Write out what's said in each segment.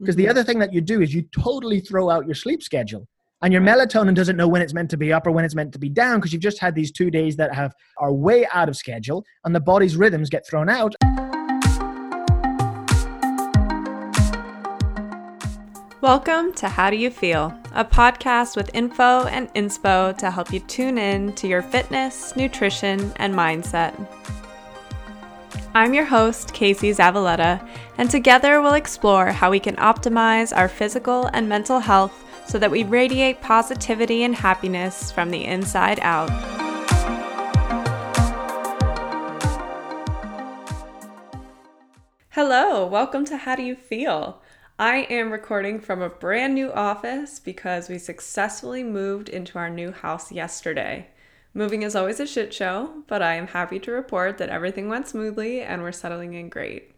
Because mm-hmm. the other thing that you do is you totally throw out your sleep schedule. And your melatonin doesn't know when it's meant to be up or when it's meant to be down because you've just had these two days that have are way out of schedule and the body's rhythms get thrown out. Welcome to How Do You Feel, a podcast with info and inspo to help you tune in to your fitness, nutrition, and mindset. I'm your host, Casey Zavaletta, and together we'll explore how we can optimize our physical and mental health so that we radiate positivity and happiness from the inside out. Hello, welcome to How Do You Feel? I am recording from a brand new office because we successfully moved into our new house yesterday. Moving is always a shit show, but I am happy to report that everything went smoothly and we're settling in great.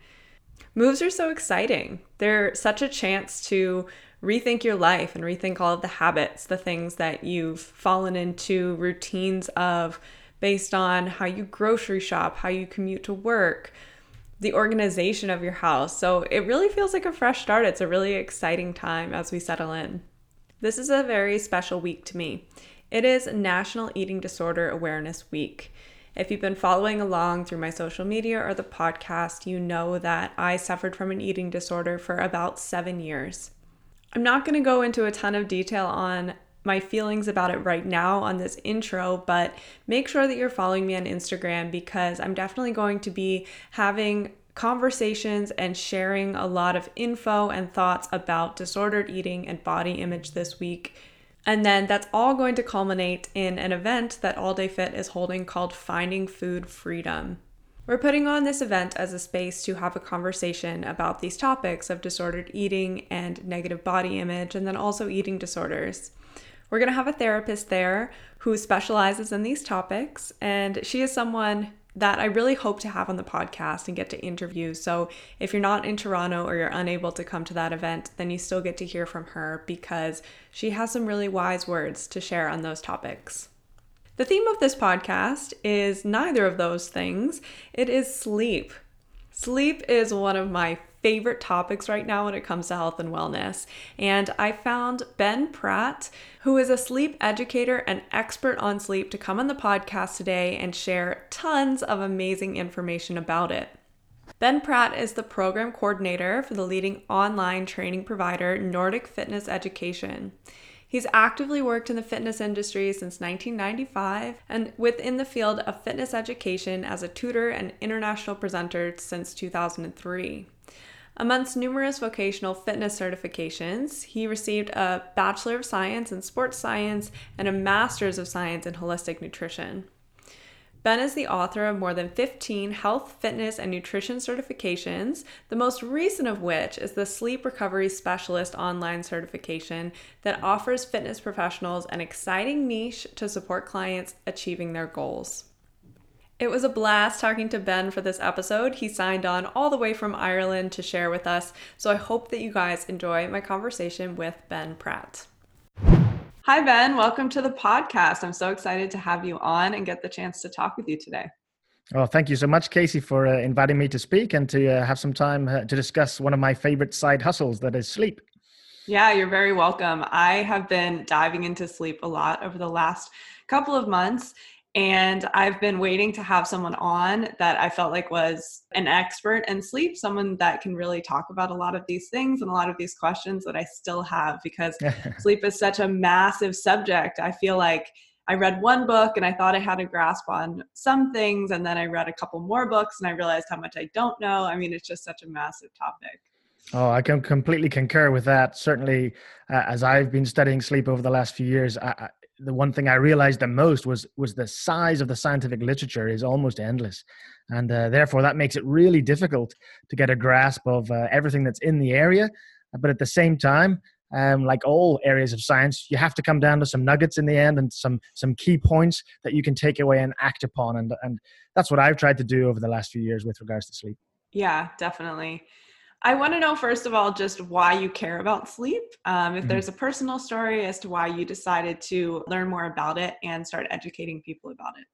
Moves are so exciting. They're such a chance to rethink your life and rethink all of the habits, the things that you've fallen into routines of based on how you grocery shop, how you commute to work, the organization of your house. So it really feels like a fresh start. It's a really exciting time as we settle in. This is a very special week to me. It is National Eating Disorder Awareness Week. If you've been following along through my social media or the podcast, you know that I suffered from an eating disorder for about seven years. I'm not going to go into a ton of detail on my feelings about it right now on this intro, but make sure that you're following me on Instagram because I'm definitely going to be having conversations and sharing a lot of info and thoughts about disordered eating and body image this week. And then that's all going to culminate in an event that All Day Fit is holding called Finding Food Freedom. We're putting on this event as a space to have a conversation about these topics of disordered eating and negative body image, and then also eating disorders. We're going to have a therapist there who specializes in these topics, and she is someone that I really hope to have on the podcast and get to interview. So if you're not in Toronto or you're unable to come to that event, then you still get to hear from her because she has some really wise words to share on those topics. The theme of this podcast is neither of those things, it is sleep. Sleep is one of my favorite topics right now when it comes to health and wellness. And I found Ben Pratt, who is a sleep educator and expert on sleep, to come on the podcast today and share tons of amazing information about it. Ben Pratt is the program coordinator for the leading online training provider, Nordic Fitness Education. He's actively worked in the fitness industry since 1995 and within the field of fitness education as a tutor and international presenter since 2003. Amongst numerous vocational fitness certifications, he received a Bachelor of Science in Sports Science and a Master's of Science in Holistic Nutrition. Ben is the author of more than 15 health, fitness, and nutrition certifications, the most recent of which is the Sleep Recovery Specialist online certification that offers fitness professionals an exciting niche to support clients achieving their goals. It was a blast talking to Ben for this episode. He signed on all the way from Ireland to share with us, so I hope that you guys enjoy my conversation with Ben Pratt. Hi, Ben. Welcome to the podcast. I'm so excited to have you on and get the chance to talk with you today. Well, thank you so much, Casey, for uh, inviting me to speak and to uh, have some time uh, to discuss one of my favorite side hustles that is sleep. Yeah, you're very welcome. I have been diving into sleep a lot over the last couple of months and I've been waiting to have someone on that I felt like was an expert in sleep, someone that can really talk about a lot of these things and a lot of these questions that I still have because sleep is such a massive subject. I feel like I read one book and I thought I had a grasp on some things, and then I read a couple more books and I realized how much I don't know. I mean, it's just such a massive topic. Oh, I can completely concur with that. Certainly, uh, as I've been studying sleep over the last few years, I, the one thing I realized the most was was the size of the scientific literature is almost endless, and uh, therefore that makes it really difficult to get a grasp of uh, everything that's in the area. But at the same time, um, like all areas of science, you have to come down to some nuggets in the end and some some key points that you can take away and act upon, and and that's what I've tried to do over the last few years with regards to sleep. Yeah, definitely. I want to know, first of all, just why you care about sleep. Um, if mm-hmm. there's a personal story as to why you decided to learn more about it and start educating people about it.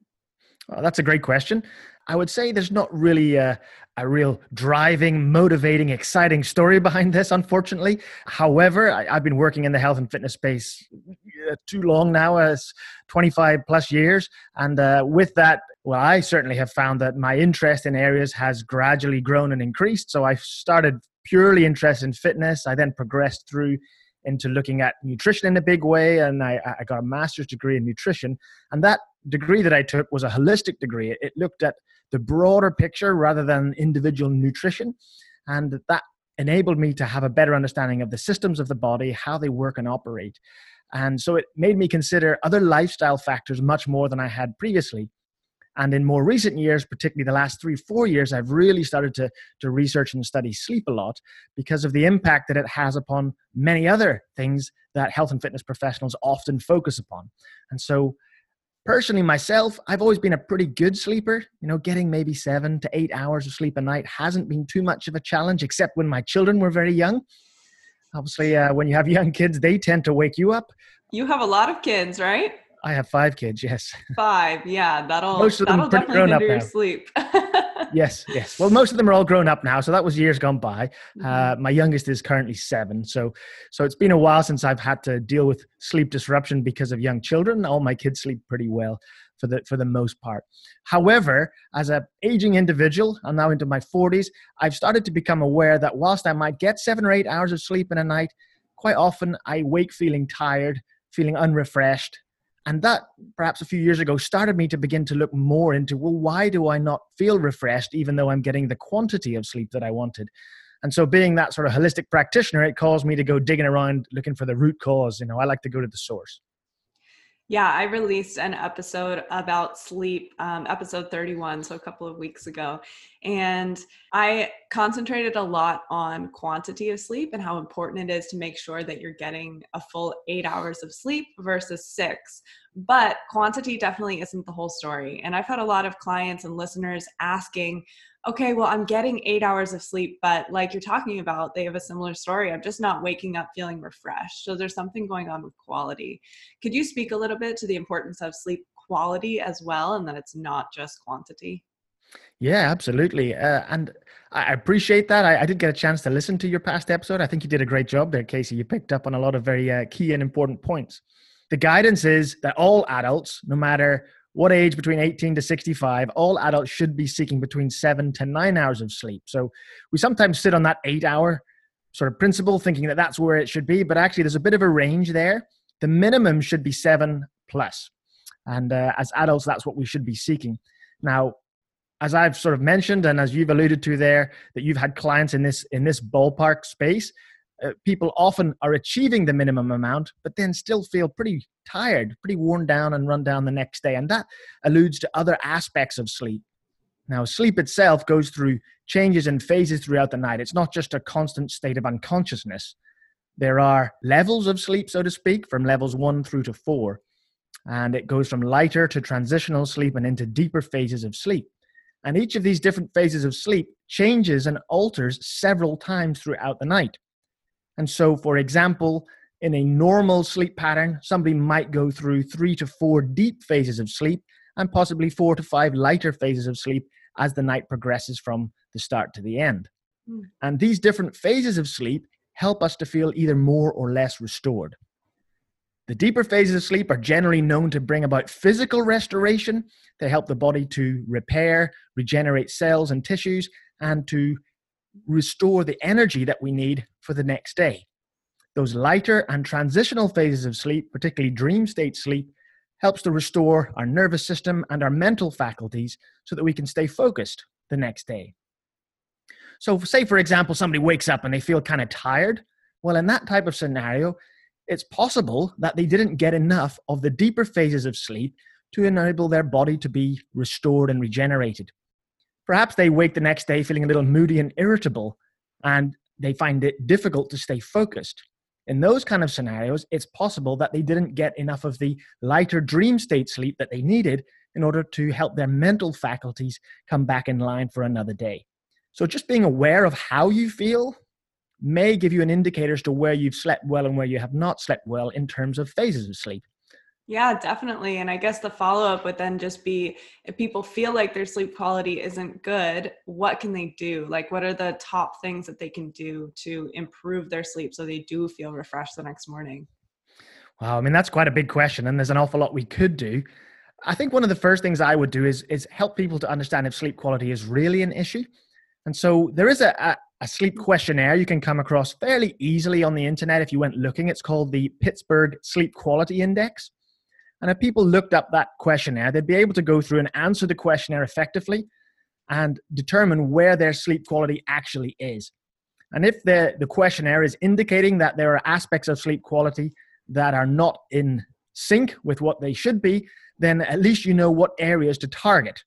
Well, that's a great question. I would say there's not really a, a real driving, motivating, exciting story behind this, unfortunately. However, I, have been working in the health and fitness space uh, too long now, as 25 plus years. And uh, with that, well, I certainly have found that my interest in areas has gradually grown and increased. So I started purely interested in fitness. I then progressed through into looking at nutrition in a big way, and I, I got a master's degree in nutrition. And that degree that I took was a holistic degree. It looked at the broader picture rather than individual nutrition. And that enabled me to have a better understanding of the systems of the body, how they work and operate. And so it made me consider other lifestyle factors much more than I had previously. And in more recent years, particularly the last three, four years, I've really started to, to research and study sleep a lot because of the impact that it has upon many other things that health and fitness professionals often focus upon. And so, personally, myself, I've always been a pretty good sleeper. You know, getting maybe seven to eight hours of sleep a night hasn't been too much of a challenge, except when my children were very young. Obviously, uh, when you have young kids, they tend to wake you up. You have a lot of kids, right? I have five kids. Yes. Five. Yeah, that'll most of them that'll definitely grown up your now. sleep. yes, yes. Well, most of them are all grown up now, so that was years gone by. Mm-hmm. Uh, my youngest is currently seven, so so it's been a while since I've had to deal with sleep disruption because of young children. All my kids sleep pretty well for the for the most part. However, as an aging individual, I'm now into my 40s. I've started to become aware that whilst I might get seven or eight hours of sleep in a night, quite often I wake feeling tired, feeling unrefreshed, and that, perhaps a few years ago, started me to begin to look more into well, why do I not feel refreshed even though I'm getting the quantity of sleep that I wanted? And so, being that sort of holistic practitioner, it caused me to go digging around looking for the root cause. You know, I like to go to the source. Yeah, I released an episode about sleep, um, episode 31, so a couple of weeks ago. And I concentrated a lot on quantity of sleep and how important it is to make sure that you're getting a full eight hours of sleep versus six. But quantity definitely isn't the whole story. And I've had a lot of clients and listeners asking, okay, well, I'm getting eight hours of sleep, but like you're talking about, they have a similar story. I'm just not waking up feeling refreshed. So there's something going on with quality. Could you speak a little bit to the importance of sleep quality as well, and that it's not just quantity? Yeah, absolutely. Uh, and I appreciate that. I, I, did get a chance to listen to your past episode. I think you did a great job there, Casey. You picked up on a lot of very uh, key and important points. The guidance is that all adults, no matter what age between 18 to 65 all adults should be seeking between seven to nine hours of sleep. So we sometimes sit on that eight hour sort of principle thinking that that's where it should be but actually there's a bit of a range there. The minimum should be seven plus. And uh, as adults that's what we should be seeking. Now as i've sort of mentioned and as you've alluded to there that you've had clients in this in this ballpark space uh, people often are achieving the minimum amount, but then still feel pretty tired, pretty worn down, and run down the next day. And that alludes to other aspects of sleep. Now, sleep itself goes through changes and phases throughout the night. It's not just a constant state of unconsciousness. There are levels of sleep, so to speak, from levels one through to four. And it goes from lighter to transitional sleep and into deeper phases of sleep. And each of these different phases of sleep changes and alters several times throughout the night. And so, for example, in a normal sleep pattern, somebody might go through three to four deep phases of sleep and possibly four to five lighter phases of sleep as the night progresses from the start to the end. Mm. And these different phases of sleep help us to feel either more or less restored. The deeper phases of sleep are generally known to bring about physical restoration. They help the body to repair, regenerate cells and tissues, and to restore the energy that we need for the next day. Those lighter and transitional phases of sleep, particularly dream state sleep, helps to restore our nervous system and our mental faculties so that we can stay focused the next day. So, say for example, somebody wakes up and they feel kind of tired. Well, in that type of scenario, it's possible that they didn't get enough of the deeper phases of sleep to enable their body to be restored and regenerated. Perhaps they wake the next day feeling a little moody and irritable, and they find it difficult to stay focused. In those kind of scenarios, it's possible that they didn't get enough of the lighter dream state sleep that they needed in order to help their mental faculties come back in line for another day. So, just being aware of how you feel may give you an indicator as to where you've slept well and where you have not slept well in terms of phases of sleep. Yeah, definitely. And I guess the follow up would then just be if people feel like their sleep quality isn't good, what can they do? Like, what are the top things that they can do to improve their sleep so they do feel refreshed the next morning? Wow, I mean, that's quite a big question, and there's an awful lot we could do. I think one of the first things I would do is, is help people to understand if sleep quality is really an issue. And so there is a, a, a sleep questionnaire you can come across fairly easily on the internet if you went looking. It's called the Pittsburgh Sleep Quality Index. And if people looked up that questionnaire, they'd be able to go through and answer the questionnaire effectively and determine where their sleep quality actually is. And if the, the questionnaire is indicating that there are aspects of sleep quality that are not in sync with what they should be, then at least you know what areas to target.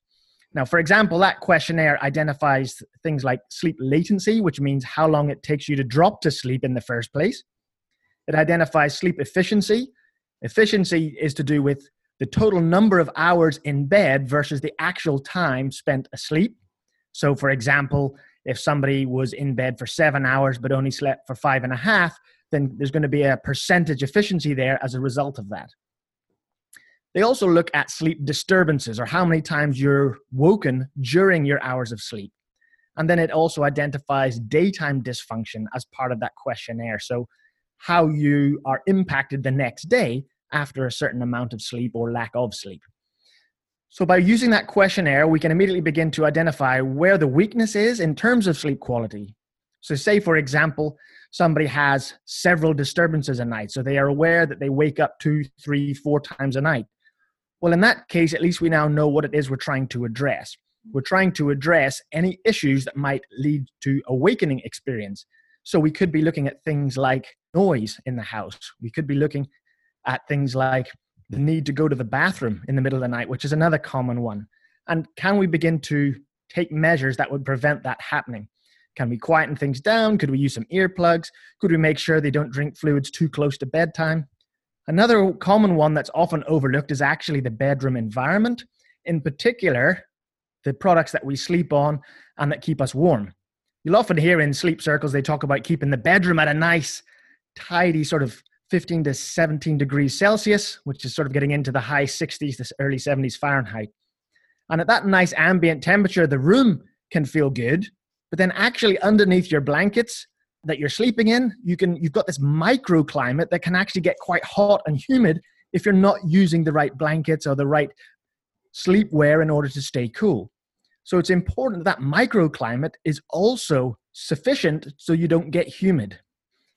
Now, for example, that questionnaire identifies things like sleep latency, which means how long it takes you to drop to sleep in the first place. It identifies sleep efficiency, Efficiency is to do with the total number of hours in bed versus the actual time spent asleep. So, for example, if somebody was in bed for seven hours but only slept for five and a half, then there's going to be a percentage efficiency there as a result of that. They also look at sleep disturbances or how many times you're woken during your hours of sleep. And then it also identifies daytime dysfunction as part of that questionnaire. So, how you are impacted the next day after a certain amount of sleep or lack of sleep. So, by using that questionnaire, we can immediately begin to identify where the weakness is in terms of sleep quality. So, say, for example, somebody has several disturbances a night, so they are aware that they wake up two, three, four times a night. Well, in that case, at least we now know what it is we're trying to address. We're trying to address any issues that might lead to awakening experience. So, we could be looking at things like noise in the house. We could be looking at things like the need to go to the bathroom in the middle of the night, which is another common one. And can we begin to take measures that would prevent that happening? Can we quieten things down? Could we use some earplugs? Could we make sure they don't drink fluids too close to bedtime? Another common one that's often overlooked is actually the bedroom environment, in particular, the products that we sleep on and that keep us warm. You'll often hear in sleep circles they talk about keeping the bedroom at a nice, tidy sort of 15 to 17 degrees Celsius, which is sort of getting into the high 60s to early 70s Fahrenheit. And at that nice ambient temperature, the room can feel good, but then actually underneath your blankets that you're sleeping in, you can you've got this microclimate that can actually get quite hot and humid if you're not using the right blankets or the right sleepwear in order to stay cool. So it's important that microclimate is also sufficient so you don't get humid.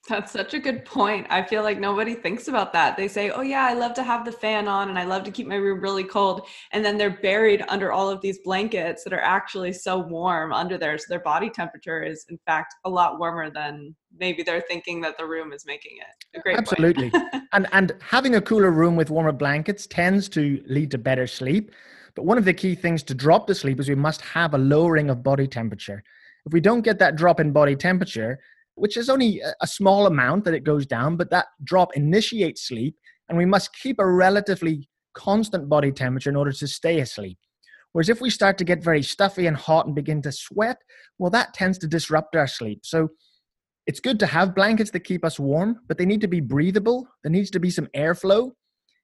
That's such a good point. I feel like nobody thinks about that. They say, oh, yeah, I love to have the fan on and I love to keep my room really cold. And then they're buried under all of these blankets that are actually so warm under there. So their body temperature is, in fact, a lot warmer than maybe they're thinking that the room is making it. A great Absolutely. and, and having a cooler room with warmer blankets tends to lead to better sleep. But one of the key things to drop the sleep is we must have a lowering of body temperature. If we don't get that drop in body temperature, which is only a small amount that it goes down, but that drop initiates sleep, and we must keep a relatively constant body temperature in order to stay asleep. Whereas if we start to get very stuffy and hot and begin to sweat, well, that tends to disrupt our sleep. So it's good to have blankets that keep us warm, but they need to be breathable. There needs to be some airflow.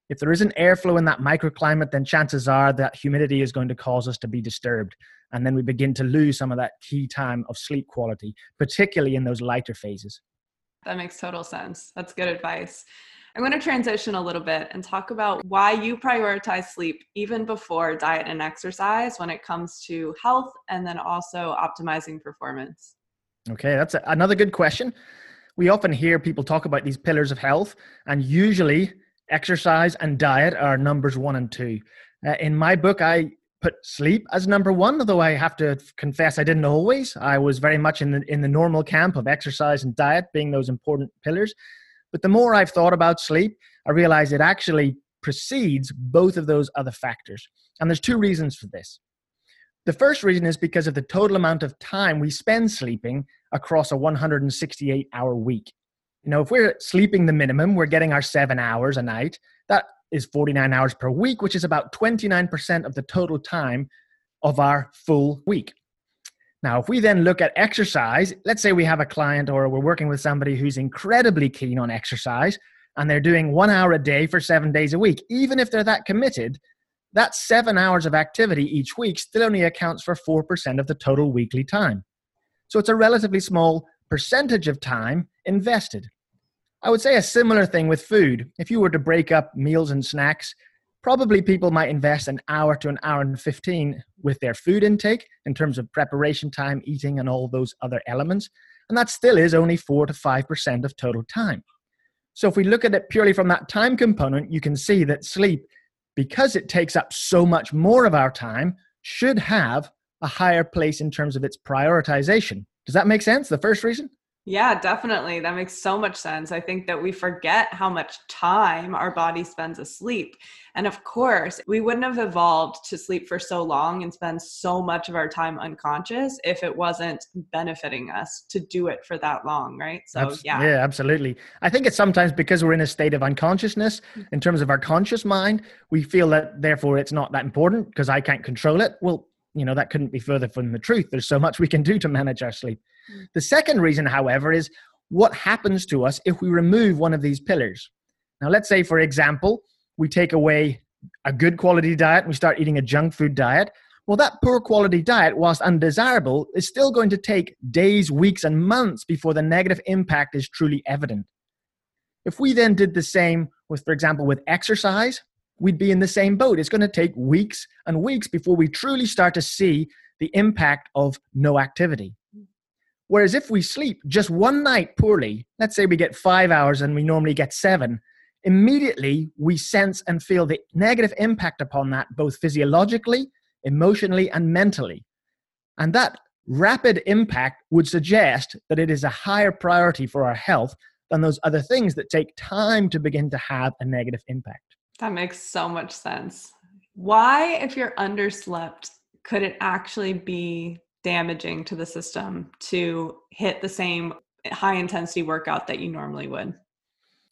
If there isn't airflow in that microclimate, then chances are that humidity is going to cause us to be disturbed. And then we begin to lose some of that key time of sleep quality, particularly in those lighter phases. That makes total sense. That's good advice. I'm going to transition a little bit and talk about why you prioritize sleep even before diet and exercise when it comes to health and then also optimizing performance. Okay, that's a, another good question. We often hear people talk about these pillars of health, and usually exercise and diet are numbers one and two. Uh, in my book, I put sleep as number one, although I have to confess I didn't always. I was very much in the in the normal camp of exercise and diet being those important pillars. But the more I've thought about sleep, I realize it actually precedes both of those other factors. And there's two reasons for this. The first reason is because of the total amount of time we spend sleeping across a 168 hour week. You know, if we're sleeping the minimum, we're getting our seven hours a night. That is 49 hours per week, which is about 29% of the total time of our full week. Now, if we then look at exercise, let's say we have a client or we're working with somebody who's incredibly keen on exercise and they're doing one hour a day for seven days a week, even if they're that committed, that seven hours of activity each week still only accounts for 4% of the total weekly time. So it's a relatively small percentage of time invested. I would say a similar thing with food. If you were to break up meals and snacks, probably people might invest an hour to an hour and 15 with their food intake in terms of preparation time, eating, and all those other elements. And that still is only 4 to 5% of total time. So if we look at it purely from that time component, you can see that sleep, because it takes up so much more of our time, should have a higher place in terms of its prioritization. Does that make sense? The first reason? Yeah, definitely. That makes so much sense. I think that we forget how much time our body spends asleep. And of course, we wouldn't have evolved to sleep for so long and spend so much of our time unconscious if it wasn't benefiting us to do it for that long, right? So, yeah. Yeah, absolutely. I think it's sometimes because we're in a state of unconsciousness mm. in terms of our conscious mind, we feel that therefore it's not that important because I can't control it. Well, you know, that couldn't be further from the truth. There's so much we can do to manage our sleep. Mm. The second reason, however, is what happens to us if we remove one of these pillars. Now, let's say, for example, we take away a good quality diet and we start eating a junk food diet. Well, that poor quality diet, whilst undesirable, is still going to take days, weeks, and months before the negative impact is truly evident. If we then did the same with, for example, with exercise, we'd be in the same boat. It's going to take weeks and weeks before we truly start to see the impact of no activity. Whereas if we sleep just one night poorly, let's say we get five hours and we normally get seven, immediately we sense and feel the negative impact upon that, both physiologically, emotionally, and mentally. And that rapid impact would suggest that it is a higher priority for our health than those other things that take time to begin to have a negative impact. That makes so much sense. Why, if you're underslept, could it actually be damaging to the system to hit the same high intensity workout that you normally would?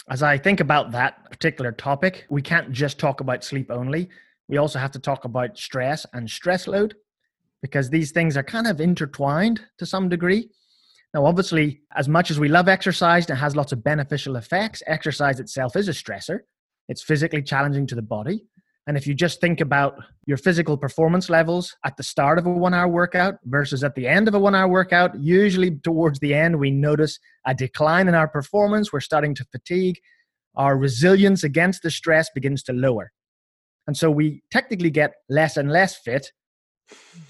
As I think about that particular topic, we can't just talk about sleep only. We also have to talk about stress and stress load because these things are kind of intertwined to some degree. Now, obviously, as much as we love exercise and it has lots of beneficial effects, exercise itself is a stressor. It's physically challenging to the body. And if you just think about your physical performance levels at the start of a one hour workout versus at the end of a one hour workout, usually towards the end, we notice a decline in our performance. We're starting to fatigue. Our resilience against the stress begins to lower. And so we technically get less and less fit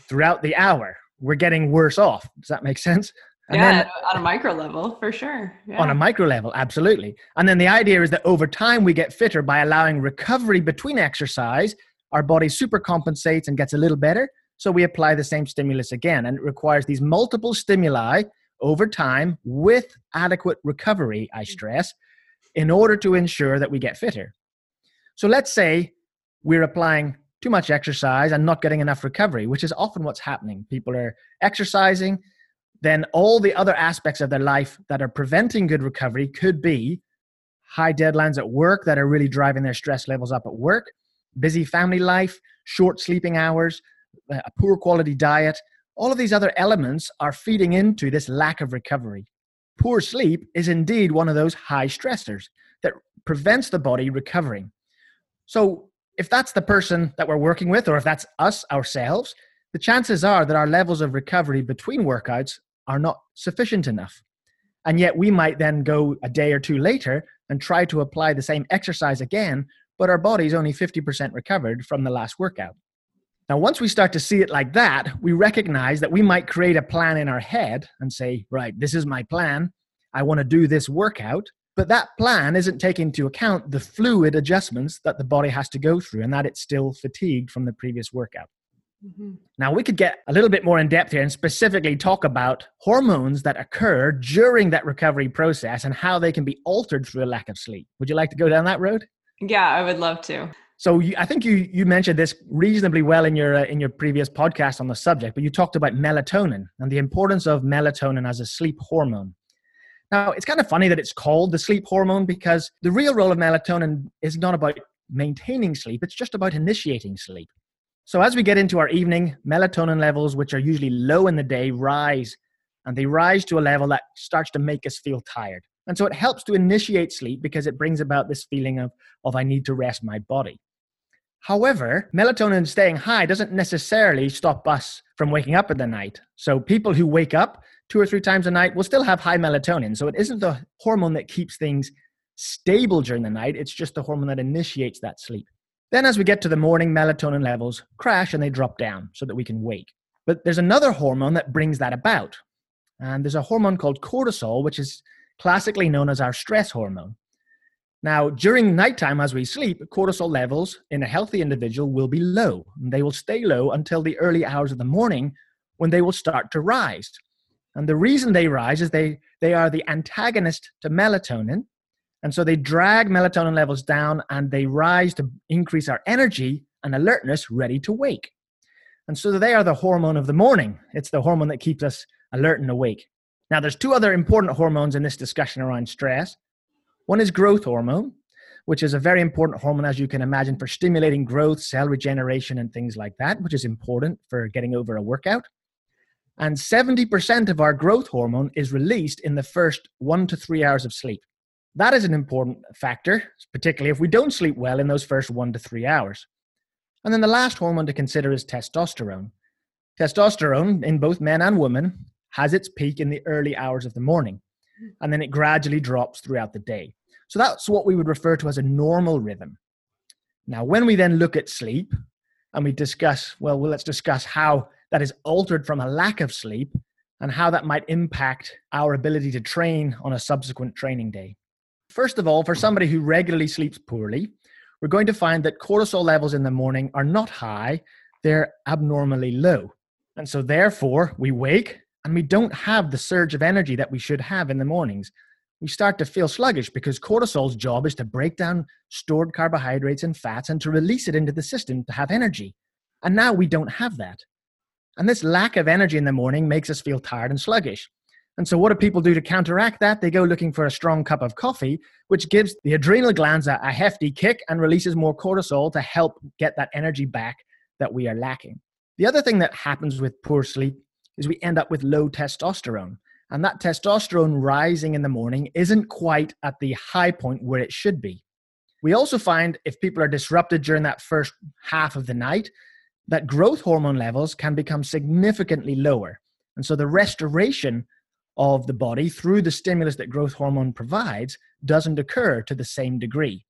throughout the hour. We're getting worse off. Does that make sense? And yeah, then, on a micro level, for sure. Yeah. On a micro level, absolutely. And then the idea is that over time we get fitter by allowing recovery between exercise. Our body super compensates and gets a little better. So we apply the same stimulus again. And it requires these multiple stimuli over time with adequate recovery, I mm. stress, in order to ensure that we get fitter. So let's say we're applying too much exercise and not getting enough recovery, which is often what's happening. People are exercising then all the other aspects of their life that are preventing good recovery could be high deadlines at work that are really driving their stress levels up at work, busy family life, short sleeping hours, uh, a poor quality diet. All of these other elements are feeding into this lack of recovery. Poor sleep is indeed one of those high stressors that prevents the body recovering. So, if that's the person that we're working with, or if that's us ourselves, the chances are that our levels of recovery between workouts are not sufficient enough. And yet we might then go a day or two later and try to apply the same exercise again, but our body's only 50% recovered from the last workout. Now, once we start to see it like that, we recognize that we might create a plan in our head and say, right, this is my plan. I want to do this workout. But that plan isn't taking into account the fluid adjustments that the body has to go through and that it's still fatigued from the previous workout. Mm-hmm. Now, we could get a little bit more in depth here and specifically talk about hormones that occur during that recovery process and how they can be altered through a lack of sleep. Would you like to go down that road? Yeah, I would love to. So you, I think you you mentioned this reasonably well in your uh, in your previous podcast on the subject, but you talked about melatonin and the importance of melatonin as a sleep hormone. Now, it's kind of funny that it's called the sleep hormone because the real role of melatonin is not about maintaining sleep, it's just about initiating sleep. So as we get into our evening, melatonin levels, which are usually low in the day, rise and they rise to a level that starts to make us feel tired. And so it helps to initiate sleep because it brings about this feeling of, of I need to rest my body. However, melatonin staying high doesn't necessarily stop us from waking up in the night. So people who wake up two or three times a night will still have high melatonin. So it isn't the hormone that keeps things stable during the night, it's just the hormone that initiates that sleep. Then, as we get to the morning, melatonin levels crash and they drop down so that we can wake. But there's another hormone that brings that about. And there's a hormone called cortisol, which is classically known as our stress hormone. Now, during nighttime as we sleep, cortisol levels in a healthy individual will be low. And they will stay low until the early hours of the morning when they will start to rise. And the reason they rise is they, they are the antagonist to melatonin. And so they drag melatonin levels down and they rise to increase our energy and alertness ready to wake. And so they are the hormone of the morning. It's the hormone that keeps us alert and awake. Now, there's two other important hormones in this discussion around stress. One is growth hormone, which is a very important hormone, as you can imagine, for stimulating growth, cell regeneration, and things like that, which is important for getting over a workout. And 70% of our growth hormone is released in the first one to three hours of sleep. That is an important factor, particularly if we don't sleep well in those first one to three hours. And then the last hormone to consider is testosterone. Testosterone in both men and women has its peak in the early hours of the morning, and then it gradually drops throughout the day. So that's what we would refer to as a normal rhythm. Now, when we then look at sleep and we discuss, well, well let's discuss how that is altered from a lack of sleep and how that might impact our ability to train on a subsequent training day. First of all, for somebody who regularly sleeps poorly, we're going to find that cortisol levels in the morning are not high, they're abnormally low. And so, therefore, we wake and we don't have the surge of energy that we should have in the mornings. We start to feel sluggish because cortisol's job is to break down stored carbohydrates and fats and to release it into the system to have energy. And now we don't have that. And this lack of energy in the morning makes us feel tired and sluggish. And so, what do people do to counteract that? They go looking for a strong cup of coffee, which gives the adrenal glands a, a, hefty kick and releases more cortisol to help get that energy back that we are lacking. The other thing that happens with poor sleep is we end up with low testosterone. And that testosterone rising in the morning isn't quite at the high point where it should be. We also find if people are disrupted during that first half of the night, that growth hormone levels can become significantly lower. And so the restoration of the body through the stimulus that growth hormone provides doesn't occur to the same degree.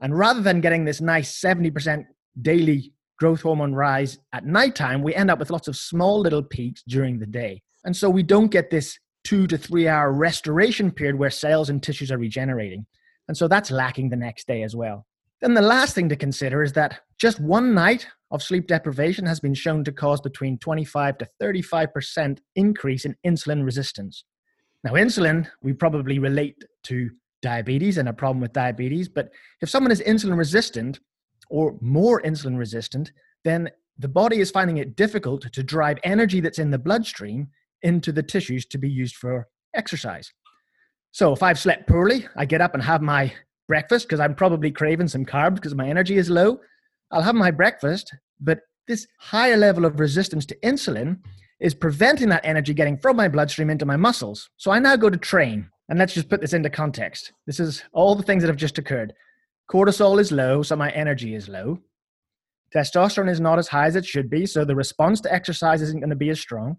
And rather than getting this nice 70% daily growth hormone rise at nighttime, we end up with lots of small little peaks during the day. And so we don't get this two to three hour restoration period where cells and tissues are regenerating. And so that's lacking the next day as well. Then the last thing to consider is that just one night of sleep deprivation has been shown to cause between 25 to 35% increase in insulin resistance. Now, insulin, we probably relate to diabetes and a problem with diabetes, but if someone is insulin resistant or more insulin resistant, then the body is finding it difficult to drive energy that's in the bloodstream into the tissues to be used for exercise. So if I've slept poorly, I get up and have my breakfast because I'm probably craving some carbs because my energy is low. I'll have my breakfast, but this higher level of resistance to insulin is preventing that energy getting from my bloodstream into my muscles. So I now go to train. And let's just put this into context. This is all the things that have just occurred. Cortisol is low, so my energy is low. Testosterone is not as high as it should be, so the response to exercise isn't going to be as strong.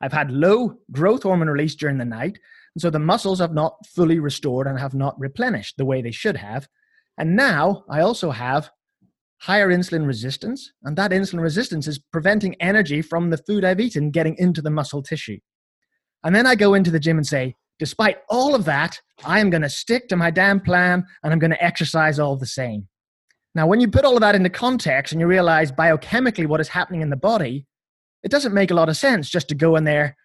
I've had low growth hormone release during the night, and so the muscles have not fully restored and have not replenished the way they should have. And now I also have higher insulin resistance, and that insulin resistance is preventing energy from the food I've eaten getting into the muscle tissue. And then I go into the gym and say, despite all of that, I am going to stick to my damn plan and I'm going to exercise all the same. Now, when you put all of that into context and you realize biochemically what is happening in the body, it doesn't make a lot of sense just to go in there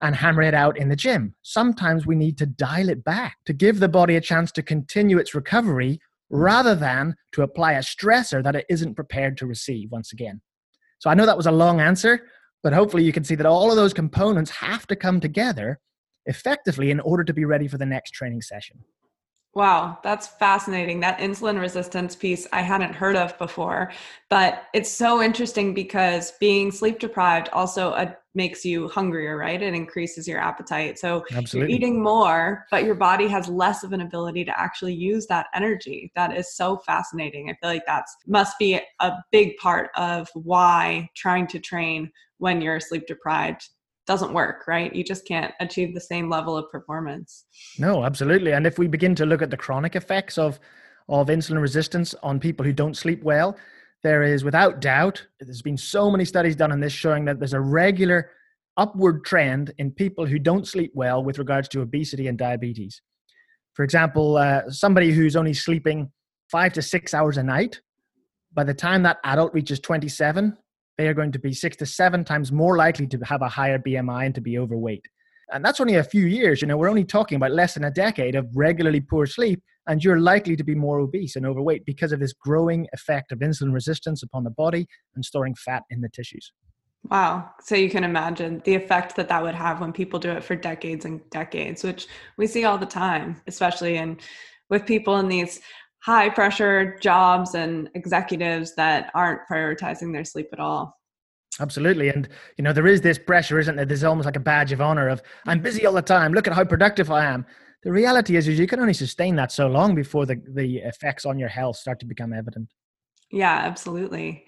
and hammer it out in the gym. Sometimes we need to dial it back to give the body a chance to continue its recovery rather than to apply a stressor that it isn't prepared to receive once again. So I know that was a long answer, but hopefully you can see that all of those components have to come together effectively in order to be ready for the next training session. Wow, that's fascinating. That insulin resistance piece I hadn't heard of before, but it's so interesting because being sleep deprived also uh, makes you hungrier, right? It increases your appetite. So Absolutely. you're eating more, but your body has less of an ability to actually use that energy. That is so fascinating. I feel like that's must be a big part of why trying to train when you're sleep deprived doesn't work, right? You just can't achieve the same level of performance. No, absolutely. And if we begin to look at the chronic effects of of insulin resistance on people who don't sleep well, there is without doubt, there's been so many studies done on this showing that there's a regular upward trend in people who don't sleep well with regards to obesity and diabetes. For example, uh, somebody who's only sleeping five to six hours a night, by the time that adult reaches 27, they are going to be six to seven times more likely to have a higher BMI and to be overweight. And that's only a few years. You know, we're only talking about less than a decade of regularly poor sleep, and you're likely to be more obese and overweight because of this growing effect of insulin resistance upon the body and storing fat in the tissues. Wow. So you can imagine the effect that that would have when people do it for decades and decades, which we see all the time, especially in with people in these high pressure jobs and executives that aren't prioritizing their sleep at all. Absolutely. And, you know, there is this pressure, isn't there? There's almost like a badge of honor of, I'm busy all the time. Look at how productive I am. The reality is, is you can only sustain that so long before the, the effects on your health start to become evident. Yeah, absolutely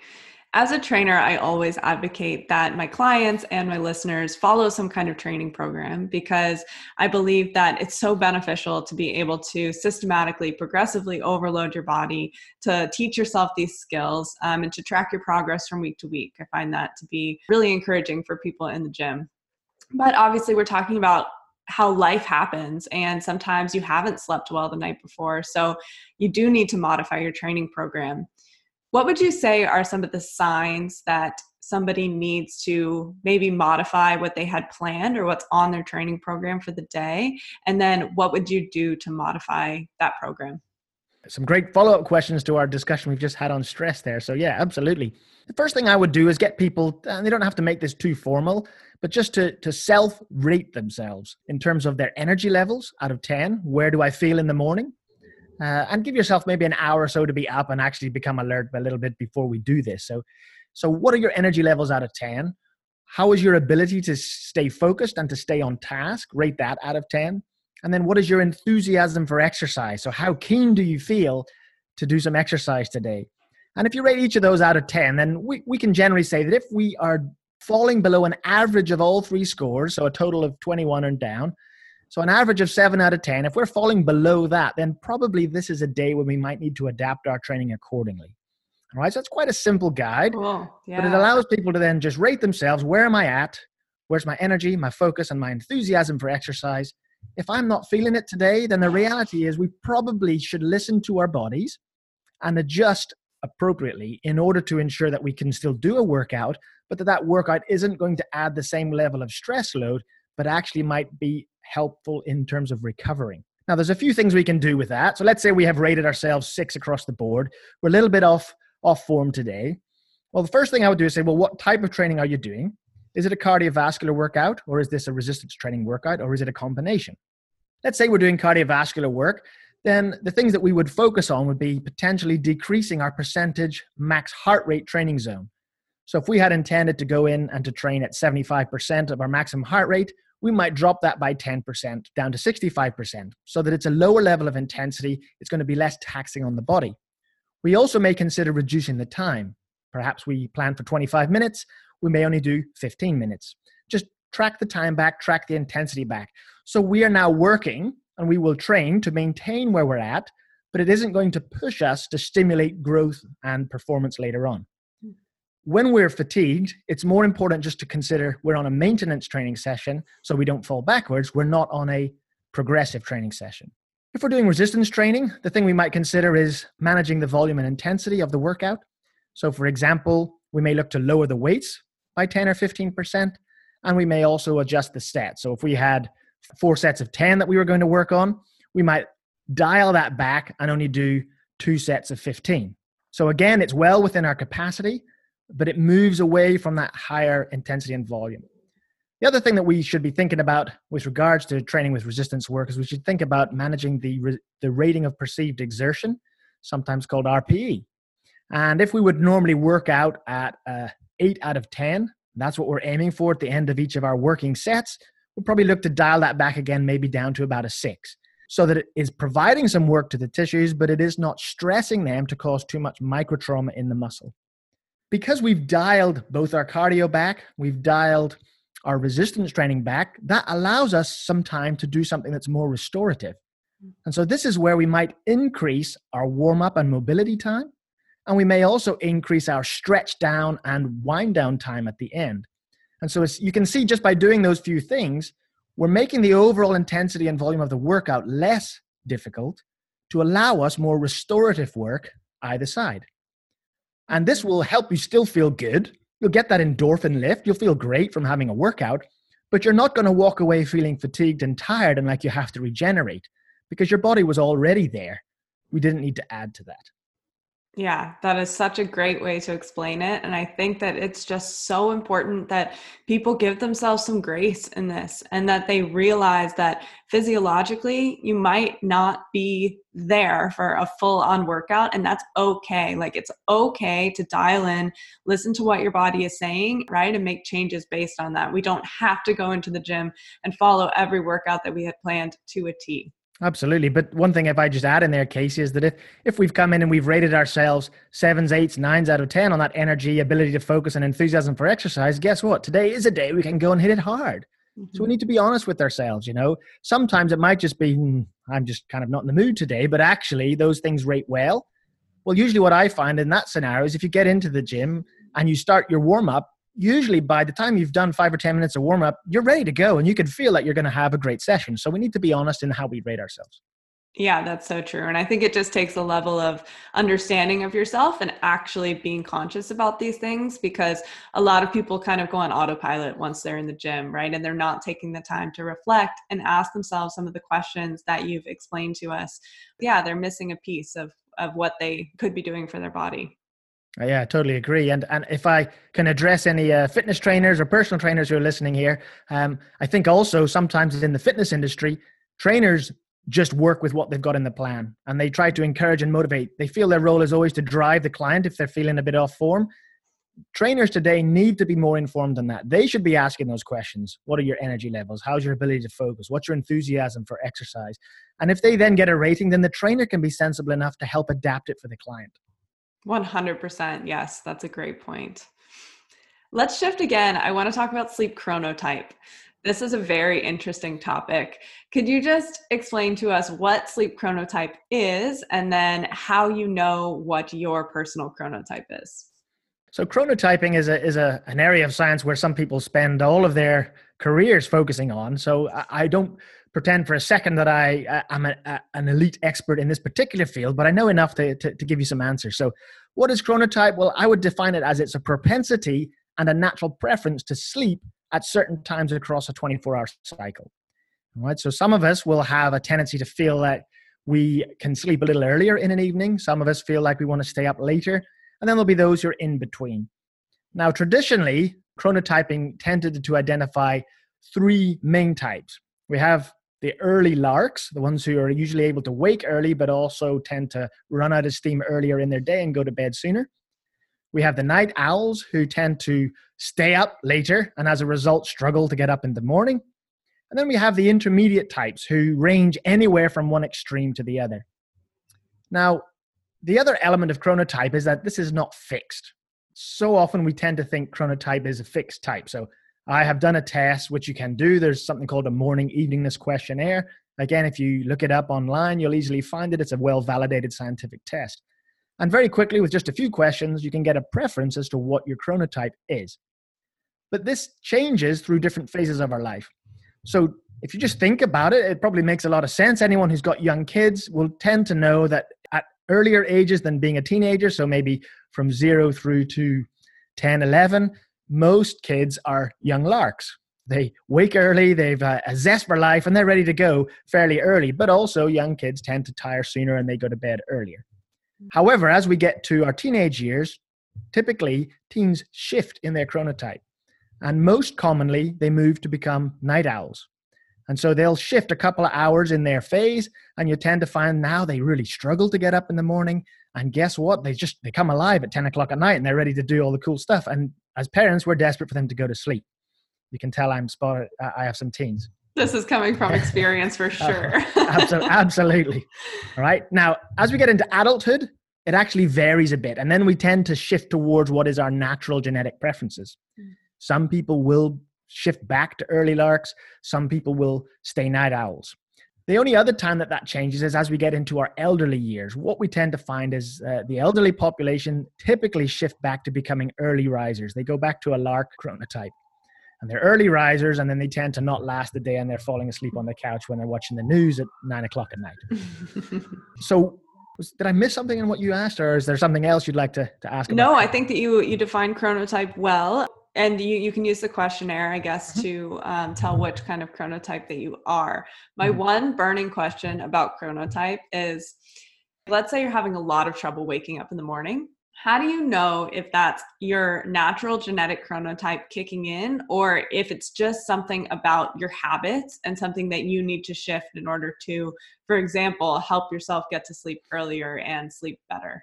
as a trainer, I always advocate that my clients and my listeners follow some kind of training program because I believe that it's so beneficial to be able to systematically, progressively overload your body, to teach yourself these skills, um, and to track your progress from week to week. I find that to be really encouraging for people in the gym. But obviously, we're talking about how life happens and sometimes you haven't slept well the night before so you do need to modify your training program what would you say are some of the signs that somebody needs to maybe modify what they had planned or what's on their training program for the day? And then what would you do to modify that program? Some great follow up questions to our discussion we've just had on stress there. So, yeah, absolutely. The first thing I would do is get people, and they don't have to make this too formal, but just to, to self rate themselves in terms of their energy levels out of 10. Where do I feel in the morning? Uh, and give yourself maybe an hour or so to be up and actually become alert a little bit before we do this. So, so what are your energy levels out of 10? How is your ability to stay focused and to stay on task? Rate that out of 10. And then what is your enthusiasm for exercise? So, how keen do you feel to do some exercise today? And if you rate each of those out of 10, then we, we can generally say that if we are falling below an average of all three scores, so a total of 21 and down, so an average of seven out of 10. If we're falling below that, then probably this is a day when we might need to adapt our training accordingly. All right, so it's quite a simple guide, cool. yeah. but it allows people to then just rate themselves. Where am I at? Where's my energy, my focus, and my enthusiasm for exercise? If I'm not feeling it today, then the reality is we probably should listen to our bodies and adjust appropriately in order to ensure that we can still do a workout, but that that workout isn't going to add the same level of stress load, but actually might be helpful in terms of recovering. Now, there's a few things we can do with that. So let's say we have rated ourselves six across the board. We're a little bit off off form today. Well, the first thing I would do is say, well, what type of training are you doing? Is it a cardiovascular workout, or is this a resistance training workout, or is it a combination? Let's say we're doing cardiovascular work, then the things that we would focus on would be potentially decreasing our percentage max heart rate training zone. So if we had intended to go in and to train at 75% of our maximum heart rate, we might drop that by 10% down to 65% so that it's a lower level of intensity. It's going to be less taxing on the body. We also may consider reducing the time. Perhaps we plan for 25 minutes, we may only do 15 minutes. Just track the time back, track the intensity back. So we are now working and we will train to maintain where we're at, but it isn't going to push us to stimulate growth and performance later on when we're fatigued, it's more important just to consider we're on a maintenance training session so we don't fall backwards. We're not on a progressive training session. If we're doing resistance training, the thing we might consider is managing the volume and intensity of the workout. So, for example, we may look to lower the weights by 10 or 15%, and we may also adjust the stats. So, if we had four sets of 10 that we were going to work on, we might dial that back and only do two sets of 15. So, again, it's well within our capacity, but it moves away from that higher intensity and volume. The other thing that we should be thinking about with regards to training with resistance work is we should think about managing the, re- the rating of perceived exertion, sometimes called RPE. And if we would normally work out at uh, 8 out of 10, that's what we're aiming for at the end of each of our working sets, we'll probably look to dial that back again, maybe down to about a 6 so that it is providing some work to the tissues, but it is not stressing them to cause too much microtrauma in the muscle. Because we've dialed both our cardio back, we've dialed our resistance training back, that allows us some time to do something that's more restorative. Mm. And so this is where we might increase our warm up and mobility time. And we may also increase our stretch down and wind down time at the end. And so you can see just by doing those few things, we're making the overall intensity and volume of the workout less difficult to allow us more restorative work either side. And this will help you still feel good. You'll get that endorphin lift. You'll feel great from having a workout, but you're not going to walk away feeling fatigued and tired and like you have to regenerate because your body was already there. We didn't need to add to that. Yeah, that is such a great way to explain it. And I think that it's just so important that people give themselves some grace in this and that they realize that physiologically you might not be there for a full on workout. And that's okay. Like it's okay to dial in, listen to what your body is saying, right? And make changes based on that. We don't have to go into the gym and follow every workout that we had planned to a T. Absolutely. But one thing if I just add in there, Casey, is that if, if we've come in and we've rated ourselves sevens, eights, nines out of 10 on that energy, ability to focus, and enthusiasm for exercise, guess what? Today is a day we can go and hit it hard. Mm-hmm. So we mm-hmm. need to be honest with ourselves, you know. Sometimes it might just be, hmm, I'm just kind of not in the mood today, but actually those things rate well. Well, usually what I find in that scenario is if you get into the gym and you start your warm up usually by the time you've done five or 10 minutes of warm up, you're ready to go and you can feel that you're going to have a great session. So we need to be honest in how we rate ourselves. Yeah, that's so true. And I think it just takes a level of understanding of yourself and actually being conscious about these things because a lot of people kind of go on autopilot once they're in the gym, right? And they're not taking the time to reflect and ask themselves some of the questions that you've explained to us. Yeah, they're missing a piece of of what they could be doing for their body. Uh, yeah, I totally agree. And and if I can address any uh, fitness trainers or personal trainers who are listening here, um, I think also sometimes in the fitness industry, trainers just work with what they've got in the plan, and they try to encourage and motivate. They feel their role is always to drive the client if they're feeling a bit off form. Trainers today need to be more informed than that. They should be asking those questions. What are your energy levels? How's your ability to focus? What's your enthusiasm for exercise? And if they then get a rating, then the trainer can be sensible enough to help adapt it for the client. 100%. Yes, that's a great point. Let's shift again. I want to talk about sleep chronotype. This is a very interesting topic. Could you just explain to us what sleep chronotype is and then how you know what your personal chronotype is? So chronotyping is a is a an area of science where some people spend all of their careers focusing on. So I, I don't pretend for a second that I uh, am a, an elite expert in this particular field, but I know enough to, to, to give you some answers. So, what is chronotype? Well, I would define it as it's a propensity and a natural preference to sleep at certain times across a 24 hour cycle. All right. So, some of us will have a tendency to feel that we can sleep a little earlier in an evening. Some of us feel like we want to stay up later. And then there'll be those who are in between. Now, traditionally, chronotyping tended to identify three main types. We have the early larks, the ones who are usually able to wake early but also tend to run out of steam earlier in their day and go to bed sooner. We have the night owls who tend to stay up later and as a result struggle to get up in the morning. And then we have the intermediate types who range anywhere from one extreme to the other. Now, the other element of chronotype is that this is not fixed. So often we tend to think chronotype is a fixed type. So I have done a test, which you can do. There's something called a morning eveningness questionnaire. Again, if you look it up online, you'll easily find it. It's a well validated scientific test. And very quickly, with just a few questions, you can get a preference as to what your chronotype is. But this changes through different phases of our life. So if you just think about it, it probably makes a lot of sense. Anyone who's got young kids will tend to know that at earlier ages than being a teenager, so maybe from zero through to 10, 11, most kids are young larks. They wake early, they've uh, a zest for life, and they're ready to go fairly early. But also, young kids tend to tire sooner and they go to bed earlier. However, as we get to our teenage years, typically teens shift in their chronotype. And most commonly, they move to become night owls. And so they'll shift a couple of hours in their phase, and you tend to find now they really struggle to get up in the morning. And guess what? They just they come alive at 10 o'clock at night and they're ready to do all the cool stuff. And as parents, we're desperate for them to go to sleep. You can tell I'm spotted. I have some teens. This is coming from experience for sure. absolutely, absolutely. All right. Now, as we get into adulthood, it actually varies a bit. And then we tend to shift towards what is our natural genetic preferences. Mm. Some people will shift back to early larks, some people will stay night owls. The only other time that that changes is as we get into our elderly years. What we tend to find is uh, the elderly population typically shift back to becoming early risers. They go back to a lark chronotype and they're early risers and then they tend to not last the day and they're falling asleep on the couch when they're watching the news at nine o'clock at night so did i miss something in what you asked or is there something else you'd like to, to ask no i think that you you define chronotype well and you, you can use the questionnaire i guess mm-hmm. to um, tell which kind of chronotype that you are my mm-hmm. one burning question about chronotype is let's say you're having a lot of trouble waking up in the morning how do you know if that's your natural genetic chronotype kicking in or if it's just something about your habits and something that you need to shift in order to for example help yourself get to sleep earlier and sleep better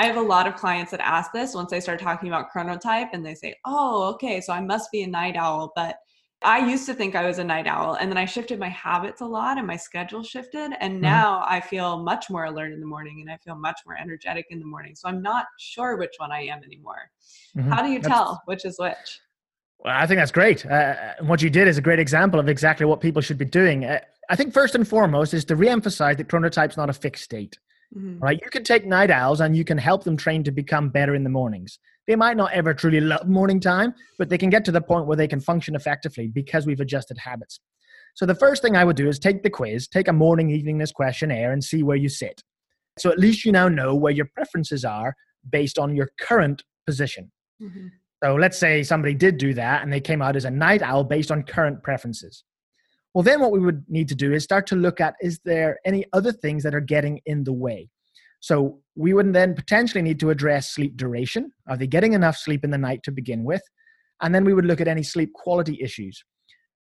i have a lot of clients that ask this once they start talking about chronotype and they say oh okay so i must be a night owl but I used to think I was a night owl and then I shifted my habits a lot and my schedule shifted. And mm-hmm. now I feel much more alert in the morning and I feel much more energetic in the morning. So I'm not sure which one I am anymore. Mm-hmm. How do you that's, tell which is which? Well, I think that's great. Uh, what you did is a great example of exactly what people should be doing. Uh, I think first and foremost is to reemphasize that chronotype's not a fixed state. Mm-hmm. Right? You can take night owls and you can help them train to become better in the mornings. They might not ever truly love morning time, but they can get to the point where they can function effectively because we've adjusted habits. So the first thing I would do is take the quiz, take a morning eveningness questionnaire, and see where you sit. So at least you now know where your preferences are based on your current position. Mm-hmm. So let's say somebody did do that and they came out as a night owl based on current preferences. Well, then what we would need to do is start to look at is there any other things that are getting in the way? So we would then potentially need to address sleep duration. Are they getting enough sleep in the night to begin with? And then we would look at any sleep quality issues.